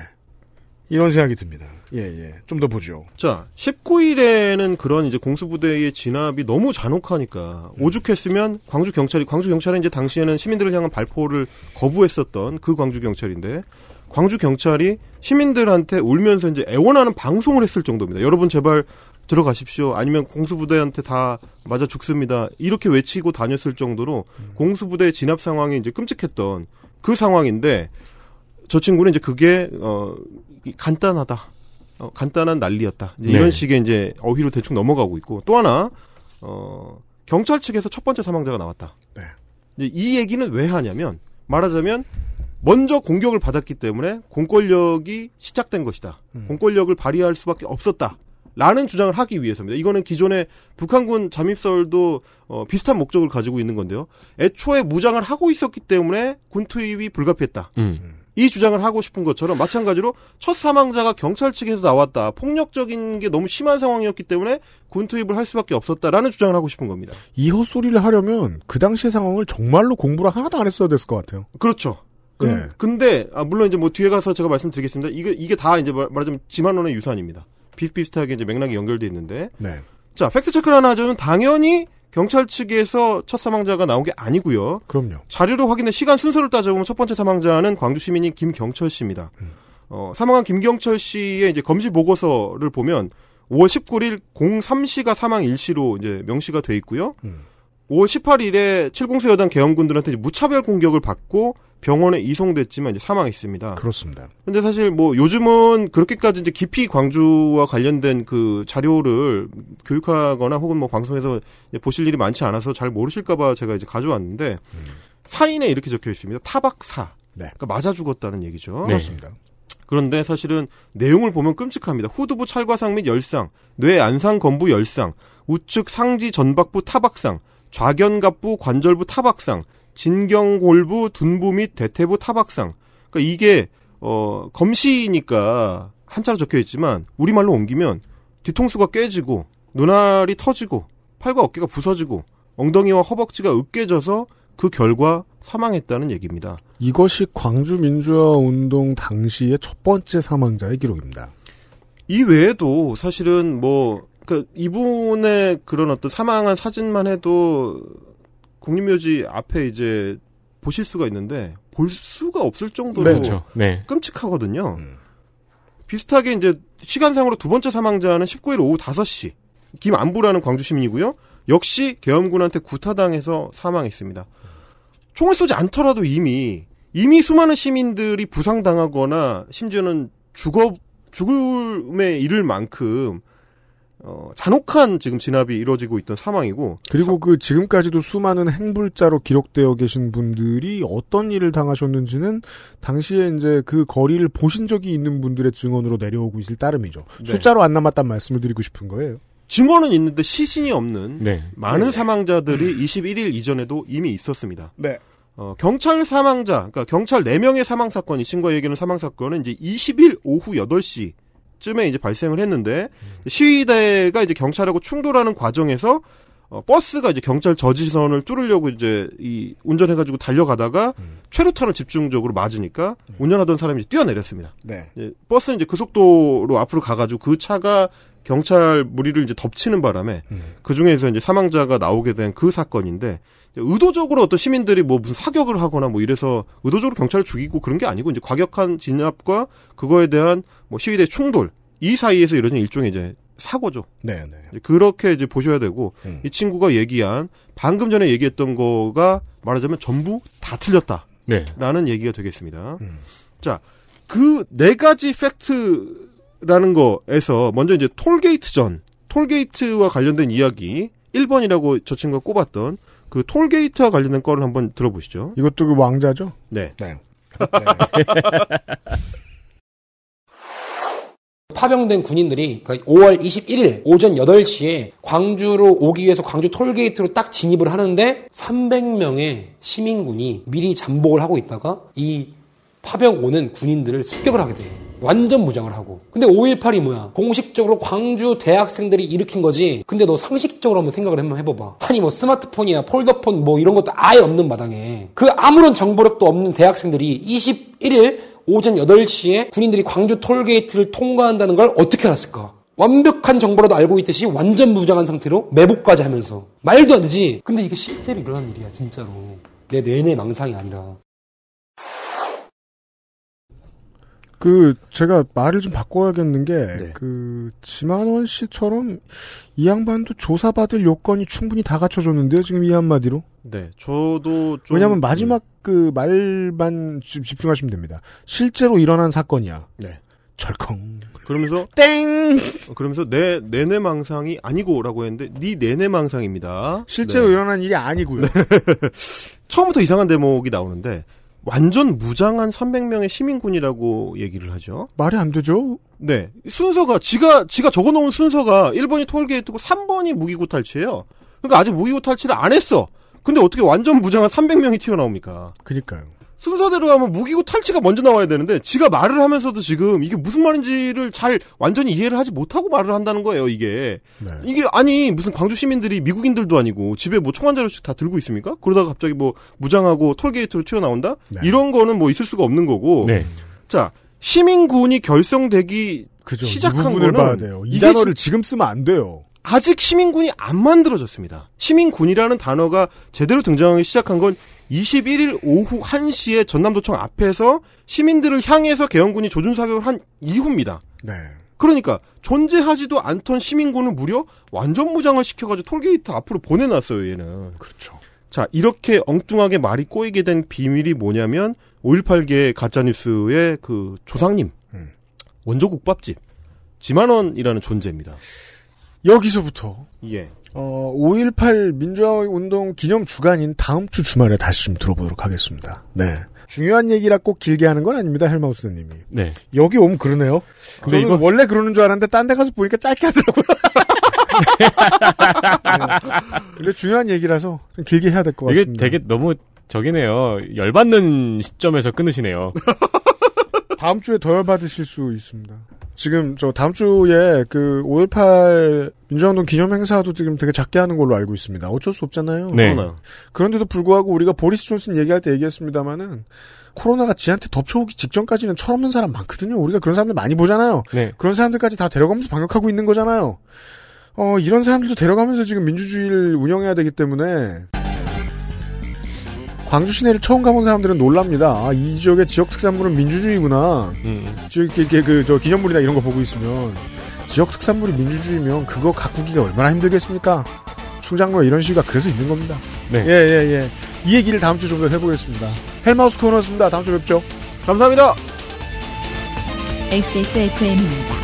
이런 생각이 듭니다. 예, 예. 좀 더 보죠. 자, 19일에는 그런 이제 공수부대의 진압이 너무 잔혹하니까 오죽했으면 광주 경찰이 광주 경찰은 이제 당시에는 시민들을 향한 발포를 거부했었던 그 광주 경찰인데 광주 경찰이 시민들한테 울면서 이제 애원하는 방송을 했을 정도입니다. 여러분 제발 들어가십시오. 아니면 공수부대한테 다 맞아 죽습니다. 이렇게 외치고 다녔을 정도로 공수부대의 진압 상황이 이제 끔찍했던 그 상황인데 저 친구는 이제 그게 어 이- 간단하다. 어, 간단한 난리였다. 네. 이런 식의 이제 어휘로 대충 넘어가고 있고 또 하나 어 경찰 측에서 첫 번째 사망자가 나왔다. 네. 이제 이 얘기는 왜 하냐면 말하자면 먼저 공격을 받았기 때문에 공권력이 시작된 것이다. 공권력을 발휘할 수밖에 없었다. 라는 주장을 하기 위해서입니다. 이거는 기존의 북한군 잠입설도 어, 비슷한 목적을 가지고 있는 건데요. 애초에 무장을 하고 있었기 때문에 군 투입이 불가피했다. 음. 이 주장을 하고 싶은 것처럼 마찬가지로 첫 사망자가 경찰 측에서 나왔다. 폭력적인 게 너무 심한 상황이었기 때문에 군 투입을 할 수밖에 없었다라는 주장을 하고 싶은 겁니다. 이 헛소리를 하려면 그 당시의 상황을 정말로 공부를 하나도 안 했어야 됐을 것 같아요. 그렇죠. 근, 네. 근데 아, 물론 이제 뭐 뒤에 가서 제가 말씀드리겠습니다. 이게 이게 다 이제 말- 말하자면 지만론의 유산입니다. 비슷비슷하게 이제 맥락이 연결돼 있는데 네. 자 팩트 체크를 하나 하자면 당연히 경찰 측에서 첫 사망자가 나온 게 아니고요. 그럼요. 자료로 확인해 시간 순서를 따져보면 첫 번째 사망자는 광주 시민인 김경철 씨입니다. 어, 사망한 김경철 씨의 이제 검시 보고서를 보면 5월 19일 03시가 사망 일시로 이제 명시가 돼 있고요. 음. 5월 18일에 70세 여단 계엄군들한테 이제 무차별 공격을 받고 병원에 이송됐지만 이제 사망했습니다. 그렇습니다. 근데 사실 뭐 요즘은 그렇게까지 이제 깊이 광주와 관련된 그 자료를 교육하거나 혹은 뭐 방송에서 보실 일이 많지 않아서 잘 모르실까봐 제가 이제 가져왔는데 사인에 이렇게 적혀 있습니다. 타박사. 네. 그러니까 맞아 죽었다는 얘기죠. 네. 그렇습니다. 그런데 사실은 내용을 보면 끔찍합니다. 후두부 찰과상 및 열상, 뇌 안상 건부 열상, 우측 상지 전박부 타박상, 좌견갑부 관절부 타박상, 진경골부 둔부 및 대퇴부 타박상. 그러니까 이게 어 검시니까 한자로 적혀 있지만 우리말로 옮기면 뒤통수가 깨지고 눈알이 터지고 팔과 어깨가 부서지고 엉덩이와 허벅지가 으깨져서 그 결과 사망했다는 얘기입니다. 이것이 광주 민주화 운동 당시의 첫 번째 사망자의 기록입니다. 이 외에도 사실은 뭐, 그, 이분의 그런 어떤 사망한 사진만 해도 국립묘지 앞에 이제 보실 수가 있는데, 볼 수가 없을 정도로 그렇죠. 네. 끔찍하거든요. 음. 비슷하게 이제 시간상으로 두 번째 사망자는 19일 오후 5시. 김안부라는 광주 시민이고요. 역시 계엄군한테 구타당해서 사망했습니다. 총을 쏘지 않더라도 이미 이미 수많은 시민들이 부상당하거나 심지어는 죽어 죽음에 이를 만큼 어, 잔혹한 지금 진압이 이루어지고 있던 상황이고 그리고 그 지금까지도 수많은 행불자로 기록되어 계신 분들이 어떤 일을 당하셨는지는 당시에 이제 그 거리를 보신 적이 있는 분들의 증언으로 내려오고 있을 따름이죠. 네. 숫자로 안 남았단 말씀을 드리고 싶은 거예요. 증거는 있는데 시신이 없는 네. 많은 사망자들이 21일 이전에도 이미 있었습니다. 네. 어, 경찰 사망자, 그러니까 경찰 4명의 사망 사건이 신고에 얘기는 사망 사건은 이제 20일 오후 8시 쯤에 이제 발생을 했는데 시위대가 이제 경찰하고 충돌하는 과정에서 어, 버스가 이제 경찰 저지선을 뚫으려고 이제 이 운전해가지고 달려가다가 최루탄을 집중적으로 맞으니까 운전하던 사람이 뛰어내렸습니다. 네. 이제 버스는 이제 그 속도로 앞으로 가가지고 그 차가 경찰 무리를 이제 덮치는 바람에 그 중에서 이제 사망자가 나오게 된 그 사건인데 의도적으로 어떤 시민들이 뭐 무슨 사격을 하거나 뭐 이래서 의도적으로 경찰을 죽이고 그런 게 아니고 이제 과격한 진압과 그거에 대한 뭐 시위대 충돌 이 사이에서 이런 일종의 이제 사고죠. 네, 네. 그렇게 이제 보셔야 되고 음. 이 친구가 얘기한 방금 전에 얘기했던 거가 말하자면 전부 다 틀렸다라는 네. 얘기가 되겠습니다. 음. 자, 그 네 가지 팩트라는 거에서 먼저 이제 톨게이트 전, 톨게이트와 관련된 이야기 1번이라고 저 친구가 꼽았던 그 톨게이트와 관련된 거를 한번 들어보시죠. 이것도 그 왕자죠? 네. 네. 파병된 군인들이 5월 21일 오전 8시에 광주로 오기 위해서 광주 톨게이트로 딱 진입을 하는데 300명의 시민군이 미리 잠복을 하고 있다가 이 파병 오는 군인들을 습격을 하게 돼요. 완전 무장을 하고. 근데 5.18이 뭐야? 공식적으로 광주 대학생들이 일으킨 거지. 근데 너 상식적으로 한번 생각을 한번 해봐봐. 아니 뭐 스마트폰이나 폴더폰 뭐 이런 것도 아예 없는 마당에 그 아무런 정보력도 없는 대학생들이 21일 오전 8시에 군인들이 광주 톨게이트를 통과한다는 걸 어떻게 알았을까? 완벽한 정보라도 알고 있듯이 완전 무장한 상태로 매복까지 하면서 말도 안 되지. 근데 이게 실제로 일어난 일이야 진짜로. 내 뇌내 망상이 아니라. 그 제가 말을 좀 바꿔야겠는 게 네. 그 지만원 씨처럼 이 양반도 조사받을 요건이 충분히 다 갖춰줬는데요. 지금 이 한마디로. 네. 저도 좀 왜냐하면 마지막 그 말만 집- 집중하시면 됩니다. 실제로 일어난 사건이야. 네. 철컹. 그러면서 땡. 그러면서 내 내내 망상이 아니고라고 했는데 네 내내 망상입니다. 실제로 네. 일어난 일이 아니고요. 처음부터 이상한 대목이 나오는데 완전 무장한 300명의 시민군이라고 얘기를 하죠. 말이 안 되죠. 네. 순서가 지가 지가 적어 놓은 순서가 1번이 톨게이트고 3번이 무기고 탈취예요. 그러니까 아직 무기고 탈취를 안 했어. 근데 어떻게 완전 무장한 300명이 튀어나옵니까? 그니까요. 순서대로 하면 무기고 탈취가 먼저 나와야 되는데 지가 말을 하면서도 지금 이게 무슨 말인지를 잘 완전히 이해를 하지 못하고 말을 한다는 거예요, 이게. 네. 이게 아니 무슨 광주 시민들이 미국인들도 아니고 집에 뭐 총 한 자루씩 다 들고 있습니까? 그러다가 갑자기 뭐 무장하고 톨게이트로 튀어나온다? 네. 이런 거는 뭐 있을 수가 없는 거고. 네. 자 시민군이 결성되기 그죠. 시작한 이 부분을 거는 봐야 돼요. 이 단어를 지금 쓰면 안 돼요. 아직 시민군이 안 만들어졌습니다. 시민군이라는 단어가 제대로 등장하기 시작한 건 21일 오후 1시에 전남도청 앞에서 시민들을 향해서 개헌군이 조준 사격을 한 이후입니다. 네. 그러니까 존재하지도 않던 시민군을 무려 완전 무장을 시켜가지고 톨게이트 앞으로 보내놨어요. 얘는. 그렇죠. 자 이렇게 엉뚱하게 말이 꼬이게 된 비밀이 뭐냐면 5.18계 가짜뉴스의 그 조상님 음. 원조국밥집 지만원이라는 존재입니다. 여기서부터 예. 어, 5.18 민주화운동 기념 주간인 다음 주 주말에 다시 좀 들어보도록 하겠습니다. 네. 중요한 얘기라 꼭 길게 하는 건 아닙니다, 헬마우스님이. 네. 여기 오면 그러네요. 근데 저는 이거- 원래 그러는 줄 알았는데 딴 데 가서 보니까 짧게 하더라고요. 네. 근데 중요한 얘기라서 좀 길게 해야 될것 이게 같습니다. 되게 너무 저기네요. 열받는 시점에서 끊으시네요. 다음 주에 더 열받으실 수 있습니다. 지금 저 다음 주에 그 5.18 민주화운동 기념 행사도 지금 되게 작게 하는 걸로 알고 있습니다. 어쩔 수 없잖아요. 네. 그런데도 불구하고 우리가 보리스 존슨 얘기할 때 얘기했습니다마는 코로나가 지한테 덮쳐오기 직전까지는 철없는 사람 많거든요. 우리가 그런 사람들 많이 보잖아요. 네. 그런 사람들까지 다 데려가면서 방역하고 있는 거잖아요. 어, 이런 사람들도 데려가면서 지금 민주주의를 운영해야 되기 때문에 광주 시내를 처음 가본 사람들은 놀랍니다. 아, 이 지역의 지역 특산물은 민주주의구나. 음. 이렇게, 이렇게 그, 저, 기념물이나 이런 거 보고 있으면, 지역 특산물이 민주주의면 그거 가꾸기가 얼마나 힘들겠습니까? 충장로에 이런 시위가 그래서 있는 겁니다. 네. 예, 예, 예. 이 얘기를 다음 주에 좀 더 해보겠습니다. 헬마우스 코너였습니다. 다음 주에 뵙죠. 감사합니다. XSFM입니다.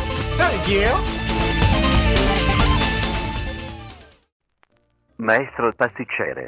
Maestro pasticcere.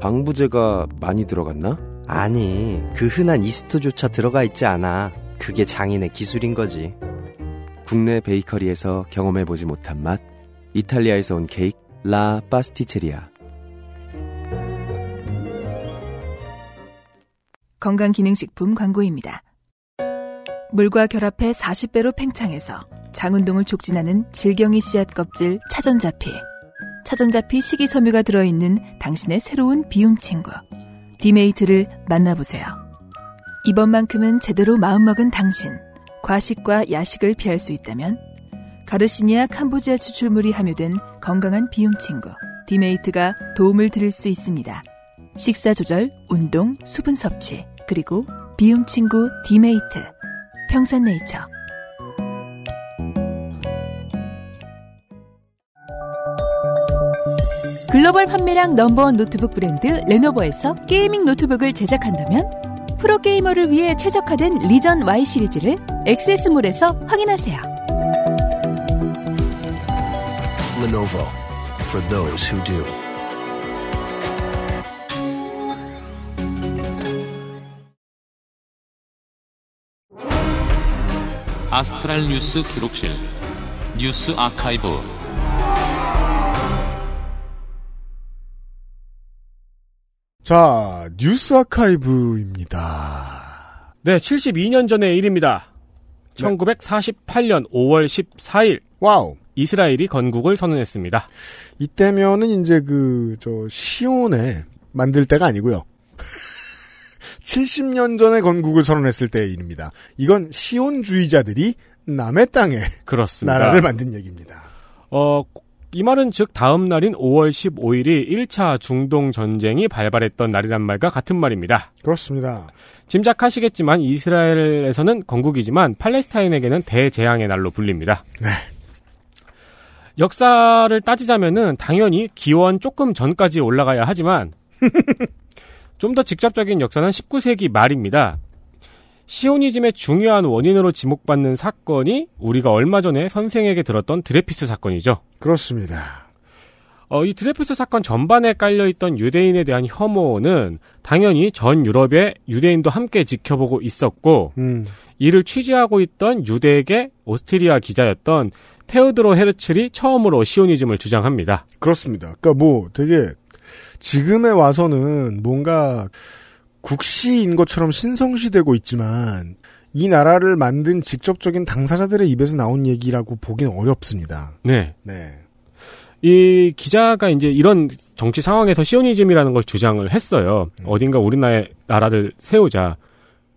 방부제가 많이 들어갔나? 아니, 그 흔한 이스트조차 들어가 있지 않아. 그게 장인의 기술인 거지. 국내 베이커리에서 경험해보지 못한 맛. 이탈리아에서 온 케이크, 라 파스티체리아. 건강기능식품 광고입니다. 물과 결합해 40배로 팽창해서 장운동을 촉진하는 질경이 씨앗 껍질 차전자피. 차전자피 식이섬유가 들어있는 당신의 새로운 비움 친구. 디메이트를 만나보세요. 이번만큼은 제대로 마음먹은 당신. 과식과 야식을 피할 수 있다면 가르시니아 캄보지아 추출물이 함유된 건강한 비움 친구. 디메이트가 도움을 드릴 수 있습니다. 식사 조절, 운동, 수분 섭취, 그리고 비움 친구 디메이트. 평산네이처. 글로벌 판매량 넘버원 노트북 브랜드 레노버에서 gaming 노트북을 제작한다면 프로게이머를 위해 최적화된 리전 Y 시리즈를 엑세스몰에서 확인하세요. Lenovo for those who do. 아스트랄 뉴스 기록실 뉴스 아카이브 자, 뉴스 아카이브입니다. 네, 72년 전의 일입니다. 1948년 5월 14일. Wow. 이스라엘이 건국을 선언했습니다. 이때면은 이제 그, 저, 시온에 만들 때가 아니고요. 70년 전에 건국을 선언했을 때의 일입니다. 이건 시온주의자들이 남의 땅에 그렇습니다. 나라를 만든 얘기입니다. 어, 이 말은 즉 다음 날인 5월 15일이 1차 중동 전쟁이 발발했던 날이란 말과 같은 말입니다. 그렇습니다. 짐작하시겠지만 이스라엘에서는 건국이지만 팔레스타인에게는 대재앙의 날로 불립니다. 네. 역사를 따지자면은 당연히 기원 조금 전까지 올라가야 하지만 좀 더 직접적인 역사는 19세기 말입니다. 시오니즘의 중요한 원인으로 지목받는 사건이 우리가 얼마 전에 선생에게 들었던 드레피스 사건이죠. 그렇습니다. 어, 이 드레피스 사건 전반에 깔려있던 유대인에 대한 혐오는 당연히 전 유럽의 유대인도 함께 지켜보고 있었고, 음. 이를 취재하고 있던 유대계 오스트리아 기자였던 테오드로 헤르츠리 처음으로 시오니즘을 주장합니다. 그렇습니다. 그러니까 뭐 되게 지금에 와서는 뭔가 국시인 것처럼 신성시되고 있지만 이 나라를 만든 직접적인 당사자들의 입에서 나온 얘기라고 보기는 어렵습니다. 네. 네. 이 기자가 이제 이런 정치 상황에서 시오니즘이라는 걸 주장을 했어요. 어딘가 우리나라의 나라를 세우자.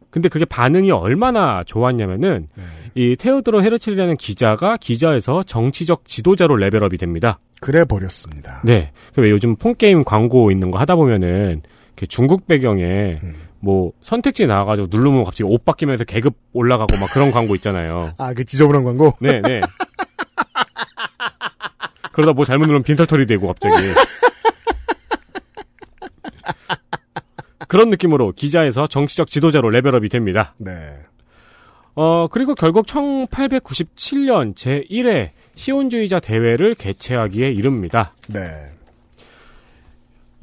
근데 그게 반응이 얼마나 좋았냐면은 이 테오드로 헤르츠리라는 기자가 기자에서 정치적 지도자로 레벨업이 됩니다. 그래 버렸습니다. 네. 왜 요즘 폰 게임 광고 있는 거 하다 보면은 중국 배경에 뭐 선택지 나와가지고 누르면 갑자기 옷 바뀌면서 계급 올라가고 막 그런 광고 있잖아요. 아, 그 지저분한 광고? 네, 네. 그러다 뭐 잘못 누르면 빈털털이 되고 갑자기. 그런 느낌으로 기자에서 정치적 지도자로 레벨업이 됩니다. 네. 어, 그리고 결국 1897년 제1회 시온주의자 대회를 개최하기에 이릅니다. 네.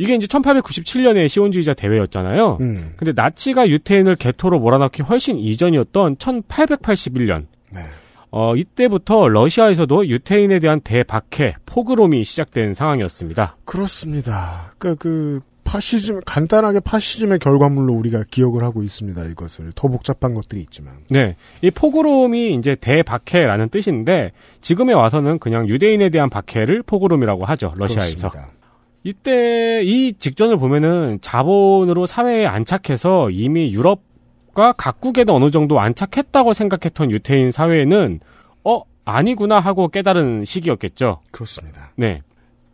이게 이제 1897년에 시온주의자 대회였잖아요. 음. 근데 나치가 유태인을 개토로 몰아넣기 훨씬 이전이었던 1881년. 네. 어, 이때부터 러시아에서도 유태인에 대한 대박해, 포그롬이 시작된 상황이었습니다. 그렇습니다. 그러니까 그 파시즘 간단하게 파시즘의 결과물로 우리가 기억을 하고 있습니다. 이것을 더 복잡한 것들이 있지만. 네. 이 포그롬이 이제 대박해라는 뜻인데 지금에 와서는 그냥 유대인에 대한 박해를 포그롬이라고 하죠. 러시아에서. 그렇습니다. 이때 이 직전을 보면은 자본으로 사회에 안착해서 이미 유럽과 각국에도 어느 정도 안착했다고 생각했던 유태인 사회는 어 아니구나 하고 깨달은 시기였겠죠. 그렇습니다. 네.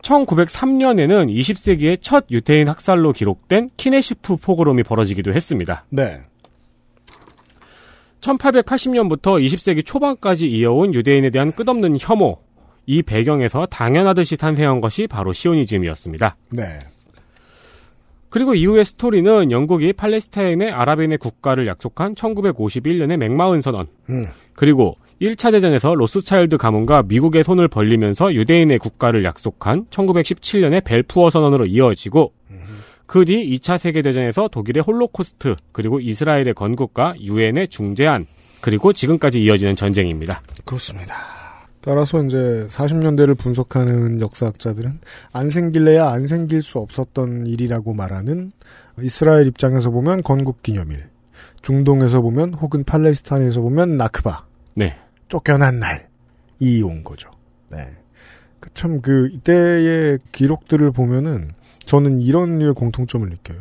1903년에는 20세기의 첫 유태인 학살로 기록된 키시네프 포그롬이 벌어지기도 했습니다. 네. 1880년부터 20세기 초반까지 이어온 유대인에 대한 끝없는 혐오, 이 배경에서 당연하듯이 탄생한 것이 바로 시오니즘이었습니다. 네. 그리고 이후의 스토리는 영국이 팔레스타인의 아랍인의 국가를 약속한 1951년의 맥마흔 선언, 음. 그리고 1차 대전에서 로스차일드 가문과 미국의 손을 벌리면서 유대인의 국가를 약속한 1917년의 밸푸어 선언으로 이어지고 그뒤 2차 세계대전에서 독일의 홀로코스트 그리고 이스라엘의 건국과 유엔의 중재안 그리고 지금까지 이어지는 전쟁입니다. 그렇습니다. 따라서 이제 40년대를 분석하는 역사학자들은 안 생길래야 안 생길 수 없었던 일이라고 말하는 이스라엘 입장에서 보면 건국 기념일, 중동에서 보면 혹은 팔레스타인에서 보면 나크바, 네. 쫓겨난 날이 온 거죠. 네. 참 그 이때의 기록들을 보면은 저는 이런 류의 공통점을 느껴요.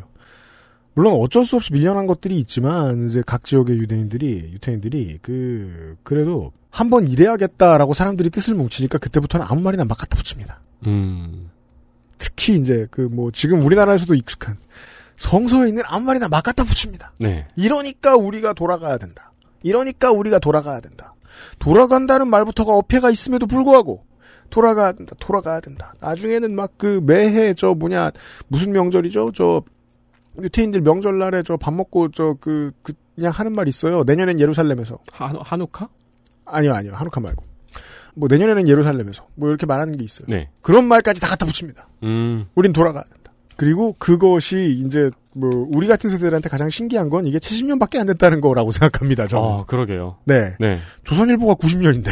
물론 어쩔 수 없이 밀려난 것들이 있지만 이제 각 지역의 유대인들이 유태인들이 그 그래도 한번 이래야겠다라고 사람들이 뜻을 뭉치니까 그때부터는 아무 말이나 막 갖다 붙입니다. 음. 특히 이제 그 뭐 지금 우리나라에서도 익숙한 성서에 있는 아무 말이나 막 갖다 붙입니다. 네. 이러니까 우리가 돌아가야 된다. 이러니까 우리가 돌아가야 된다. 돌아간다는 말부터가 어폐가 있음에도 불구하고 돌아가야 된다. 돌아가야 된다. 나중에는 막 그 매해 저 뭐냐 무슨 명절이죠? 저 유태인들 명절날에 저 밥 먹고 저 그 그냥 하는 말 있어요. 내년엔 예루살렘에서. 한, 한우카? 아니요, 아니요. 한우카 말고. 뭐 내년에는 예루살렘에서 뭐 이렇게 말하는 게 있어요. 네. 그런 말까지 다 갖다 붙입니다. 음. 우린 돌아가야 된다. 그리고 그것이 이제 뭐 우리 같은 세대들한테 가장 신기한 건 이게 70년밖에 안 됐다는 거라고 생각합니다. 저는. 아, 그러게요. 네. 네. 조선일보가 90년인데.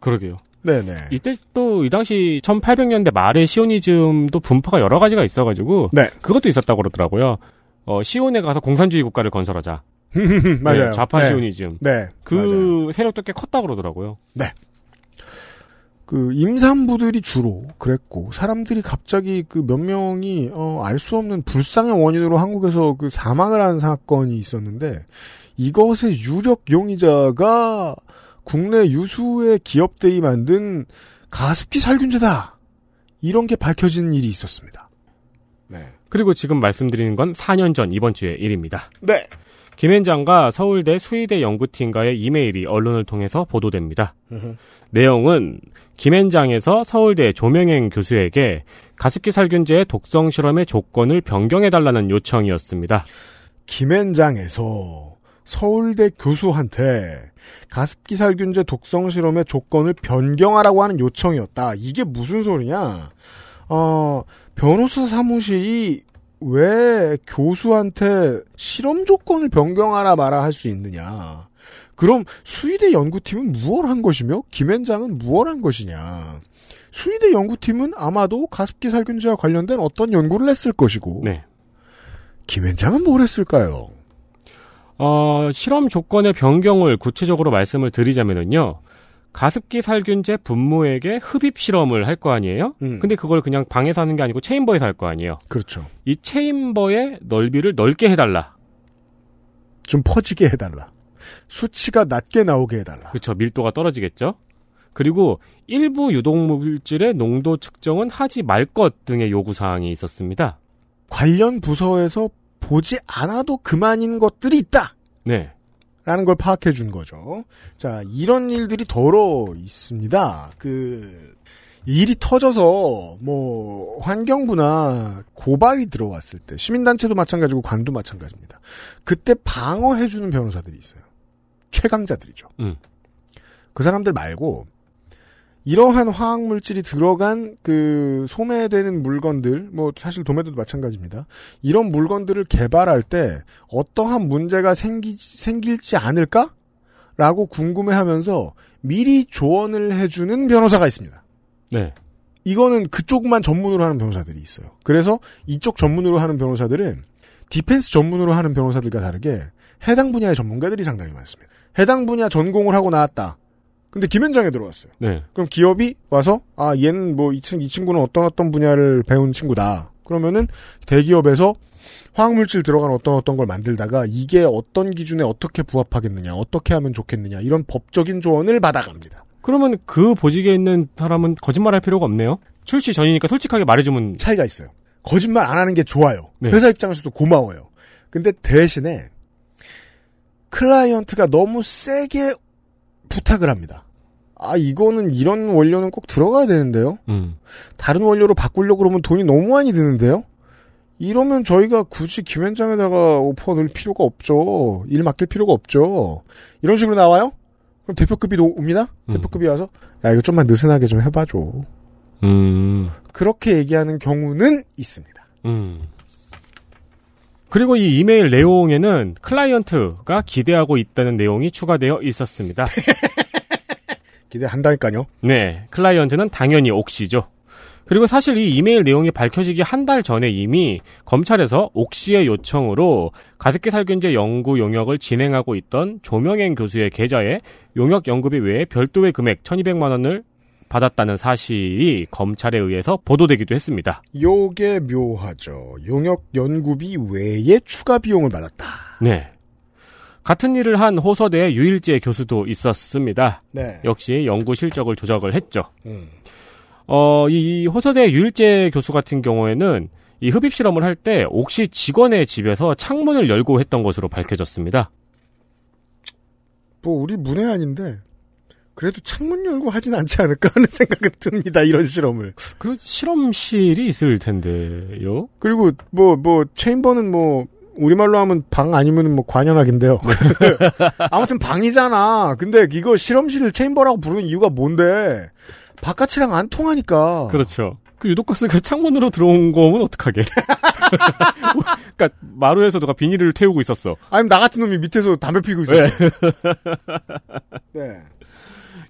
그러게요. 네네. 이때 또 이 당시 1800년대 말에 시오니즘도 분파가 여러 가지가 있어가지고 네. 그것도 있었다고 그러더라고요. 어, 시온에 가서 공산주의 국가를 건설하자. 맞아요. 네, 좌파 네. 시오니즘. 네. 그 세력도 꽤 컸다고 그러더라고요. 네. 그 임산부들이 주로 그랬고 사람들이 갑자기 그 몇 명이 어, 알 수 없는 불상의 원인으로 한국에서 그 사망을 한 사건이 있었는데 이것의 유력 용의자가 국내 유수의 기업들이 만든 가습기 살균제다. 이런 게 밝혀진 일이 있었습니다. 네. 그리고 지금 말씀드리는 건 4년 전 이번 주의 일입니다. 네. 김현장과 서울대 수의대 연구팀과의 이메일이 언론을 통해서 보도됩니다. 내용은 김현장에서 서울대 조명행 교수에게 가습기 살균제의 독성 실험의 조건을 변경해달라는 요청이었습니다. 김현장에서 서울대 교수한테 가습기 살균제 독성 실험의 조건을 변경하라고 하는 요청이었다. 이게 무슨 소리냐? 어, 변호사 사무실이 왜 교수한테 실험 조건을 변경하라 마라 할수 있느냐? 그럼 수의대 연구팀은 무얼 한 것이며 김현장은 무얼 한 것이냐? 수의대 연구팀은 아마도 가습기 살균제와 관련된 어떤 연구를 했을 것이고, 네. 김현장은 뭘 했을까요? 어, 실험 조건의 변경을 구체적으로 말씀을 드리자면은요. 가습기 살균제 분무액에 흡입 실험을 할 거 아니에요? 음. 근데 그걸 그냥 방에서 하는 게 아니고 체인버에서 할 거 아니에요? 그렇죠. 이 체인버의 넓이를 넓게 해달라. 좀 퍼지게 해달라. 수치가 낮게 나오게 해달라. 그렇죠. 밀도가 떨어지겠죠. 그리고 일부 유독물질의 농도 측정은 하지 말 것 등의 요구 사항이 있었습니다. 관련 부서에서 보지 않아도 그만인 것들이 있다. 네. 라는 걸 파악해 준 거죠. 자, 이런 일들이 더러 있습니다. 그, 일이 터져서, 뭐, 환경부나 고발이 들어왔을 때, 시민단체도 마찬가지고 관도 마찬가지입니다. 그때 방어해주는 변호사들이 있어요. 최강자들이죠. 음. 그 사람들 말고, 이러한 화학 물질이 들어간 그 소매되는 물건들, 뭐 사실 도매도 마찬가지입니다. 이런 물건들을 개발할 때 어떠한 문제가 생기, 생길지 않을까? 라고 궁금해 하면서 미리 조언을 해주는 변호사가 있습니다. 네. 이거는 그쪽만 전문으로 하는 변호사들이 있어요. 그래서 이쪽 전문으로 하는 변호사들은 디펜스 전문으로 하는 변호사들과 다르게 해당 분야의 전문가들이 상당히 많습니다. 해당 분야 전공을 하고 나왔다. 근데 김현장에 들어왔어요. 네. 그럼 기업이 와서 아 얘는 뭐이 친구는 어떤 어떤 분야를 배운 친구다. 그러면은 대기업에서 화학물질 들어간 어떤 어떤 걸 만들다가 이게 어떤 기준에 어떻게 부합하겠느냐, 어떻게 하면 좋겠느냐 이런 법적인 조언을 받아갑니다. 그러면 그 보직에 있는 사람은 거짓말할 필요가 없네요. 출시 전이니까 솔직하게 말해주면 차이가 있어요. 거짓말 안 하는 게 좋아요. 네. 회사 입장에서도 고마워요. 근데 대신에 클라이언트가 너무 세게 부탁을 합니다. 아, 이거는 이런 원료는 꼭 들어가야 되는데요? 음. 다른 원료로 바꾸려고 그러면 돈이 너무 많이 드는데요? 이러면 저희가 굳이 김현장에다가 오퍼 넣을 필요가 없죠. 일 맡길 필요가 없죠. 이런 식으로 나와요? 그럼 대표급이 오- 옵니다? 대표급이 와서, 야, 이거 좀만 느슨하게 좀 해봐줘. 음. 그렇게 얘기하는 경우는 있습니다. 음. 그리고 이 이메일 내용에는 클라이언트가 기대하고 있다는 내용이 추가되어 있었습니다. 기대한다니까요. 네, 클라이언트는 당연히 옥시죠. 그리고 사실 이 이메일 내용이 밝혀지기 한 달 전에 이미 검찰에서 옥시의 요청으로 가습기 살균제 연구 용역을 진행하고 있던 조명행 교수의 계좌에 용역 연구비 외에 별도의 금액 1200만 원을 받았다는 사실이 검찰에 의해서 보도되기도 했습니다. 요게 묘하죠. 용역 연구비 외에 추가 비용을 받았다. 네. 같은 일을 한 호서대의 유일재 교수도 있었습니다. 네. 역시 연구 실적을 조작을 했죠. 음. 어, 이 호서대 유일재 교수 같은 경우에는 이 흡입 실험을 할 때 옥시 직원의 집에서 창문을 열고 했던 것으로 밝혀졌습니다. 뭐 우리 문외한인데 그래도 창문 열고 하진 않지 않을까 하는 생각은 듭니다. 이런 실험을. 그 실험실이 있을 텐데요. 그리고 뭐뭐 체인버는 뭐 우리말로 하면 방 아니면 뭐 관현악인데요. 아무튼 방이잖아. 근데 이거 실험실을 체인버라고 부르는 이유가 뭔데? 바깥이랑 안 통하니까. 그렇죠. 그 유독가스가 창문으로 들어온 거면 어떡하게. 그러니까 마루에서 누가 비닐을 태우고 있었어. 아니면 나 같은 놈이 밑에서 담배 피고 있었어. 네.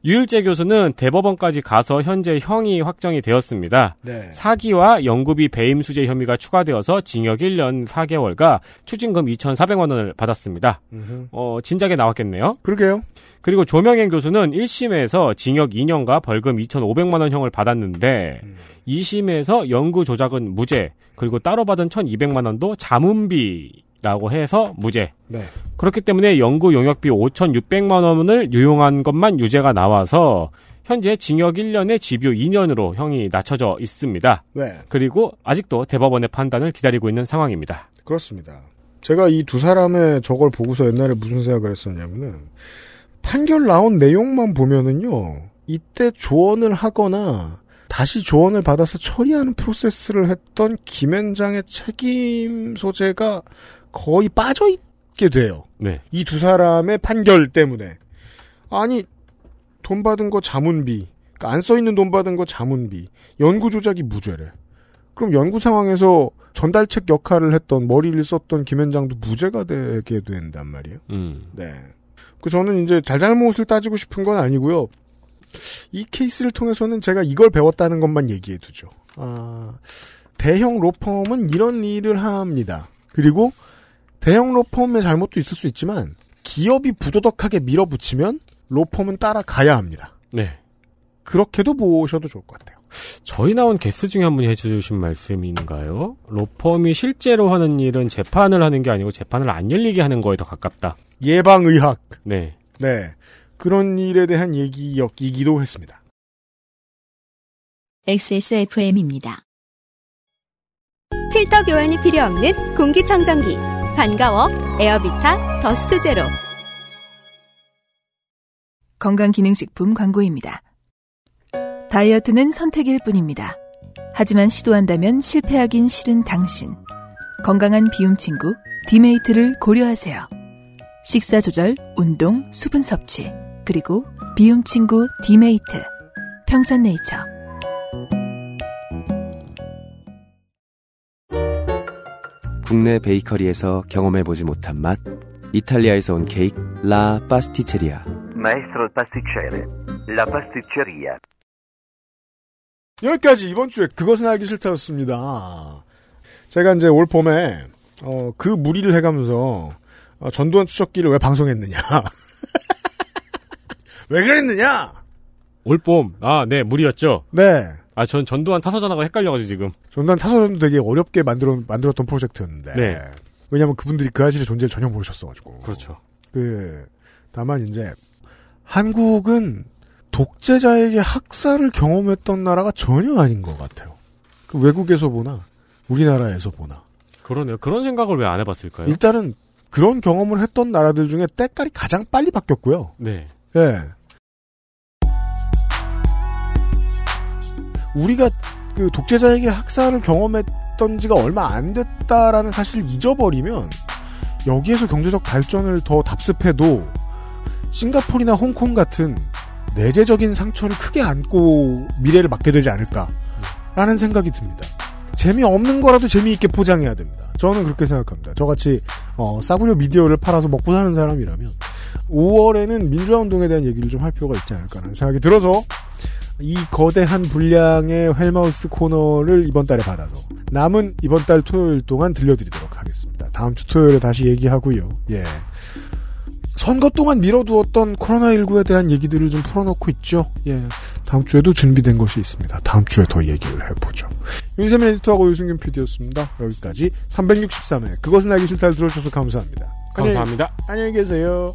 유일재 교수는 대법원까지 가서 현재 형이 확정이 되었습니다. 네. 사기와 연구비 배임 수재 혐의가 추가되어서 징역 1년 4개월과 추징금 2,400만 원을 받았습니다. 어, 진작에 나왔겠네요. 그러게요. 그리고 조명현 교수는 1심에서 징역 2년과 벌금 2,500만 원형을 받았는데 음. 2심에서 연구 조작은 무죄, 그리고 따로 받은 1,200만 원도 자문비 라고 해서 무죄. 네. 그렇기 때문에 연구 용역비 5,600만 원을 유용한 것만 유죄가 나와서 현재 징역 1년에 집유 2년으로 형이 낮춰져 있습니다. 네. 그리고 아직도 대법원의 판단을 기다리고 있는 상황입니다. 그렇습니다. 제가 이 두 사람의 저걸 보고서 옛날에 무슨 생각을 했었냐면은 판결 나온 내용만 보면은요. 이때 조언을 하거나 다시 조언을 받아서 처리하는 프로세스를 했던 김현장의 책임 소재가 거의 빠져 있게 돼요. 네. 이 두 사람의 판결 때문에. 아니, 돈 받은 거 자문비, 그러니까 안 써 있는 돈 받은 거 자문비, 연구 조작이 무죄래. 그럼 연구 상황에서 전달책 역할을 했던, 머리를 썼던 김현장도 무죄가 되게 된단 말이에요. 음. 네. 그 저는 이제 잘잘못을 따지고 싶은 건 아니고요. 이 케이스를 통해서는 제가 이걸 배웠다는 것만 얘기해 두죠. 아, 대형 로펌은 이런 일을 합니다. 그리고 대형 로펌의 잘못도 있을 수 있지만 기업이 부도덕하게 밀어붙이면 로펌은 따라가야 합니다. 네. 그렇게도 보셔도 좋을 것 같아요. 저희 나온 게스트 중에 한 분이 해주신 말씀인가요? 로펌이 실제로 하는 일은 재판을 하는 게 아니고 재판을 안 열리게 하는 거에 더 가깝다. 예방의학. 네. 네. 그런 일에 대한 얘기이기도 했습니다. XSFM입니다. 필터 교환이 필요 없는 공기청정기. 반가워. 에어비타 더스트 제로. 건강기능식품 광고입니다. 다이어트는 선택일 뿐입니다. 하지만 시도한다면 실패하긴 싫은 당신. 건강한 비움 친구 디메이트를 고려하세요. 식사 조절, 운동, 수분 섭취, 그리고 비움 친구 디메이트. 평산네이처. 국내 베이커리에서 경험해보지 못한 맛. 이탈리아에서 온 케이크 라 파스티체리아. Maestro pasticcere. La pasticceria. 여기까지 이번 주에 그것은 알기 싫다였습니다. 제가 이제 올 봄에 어, 그 무리를 해가면서 어, 전두환 추적기를 왜 방송했느냐, 왜 그랬느냐. 올 봄. 아, 네, 무리였죠. 네, 아, 전 전두환 타서전하고 헷갈려가지고 지금. 전두환 타서전도 되게 어렵게 만들어 만들었던 프로젝트였는데, 네. 왜냐하면 그분들이 그 아실의 존재를 전혀 모르셨어가지고. 그렇죠. 그 다만 이제 한국은 독재자에게 학살을 경험했던 나라가 전혀 아닌 것 같아요. 그 외국에서 보나 우리나라에서 보나 그러네요. 그런 생각을 왜 안 해봤을까요? 일단은 그런 경험을 했던 나라들 중에 때깔이 가장 빨리 바뀌었고요. 네. 예. 우리가 그 독재자에게 학살을 경험했던 지가 얼마 안 됐다라는 사실을 잊어버리면 여기에서 경제적 발전을 더 답습해도 싱가포르나 홍콩 같은 내재적인 상처를 크게 안고 미래를 맞게 되지 않을까라는 생각이 듭니다. 재미없는 거라도 재미있게 포장해야 됩니다. 저는 그렇게 생각합니다. 저같이 어, 싸구려 미디어를 팔아서 먹고 사는 사람이라면 5월에는 민주화 운동에 대한 얘기를 좀 할 필요가 있지 않을까라는 생각이 들어서 이 거대한 분량의 헬마우스 코너를 이번 달에 받아서 남은 이번 달 토요일 동안 들려드리도록 하겠습니다. 다음 주 토요일에 다시 얘기하고요. 예. 선거 동안 밀어두었던 코로나19에 대한 얘기들을 좀 풀어놓고 있죠. 예. 다음 주에도 준비된 것이 있습니다. 다음 주에 더 얘기를 해보죠. 윤세민 에디터하고 유승균 PD였습니다. 여기까지 363회 그것은 알기 싫다를 들어주셔서 감사합니다. 감사합니다. 안녕히, 안녕히 계세요.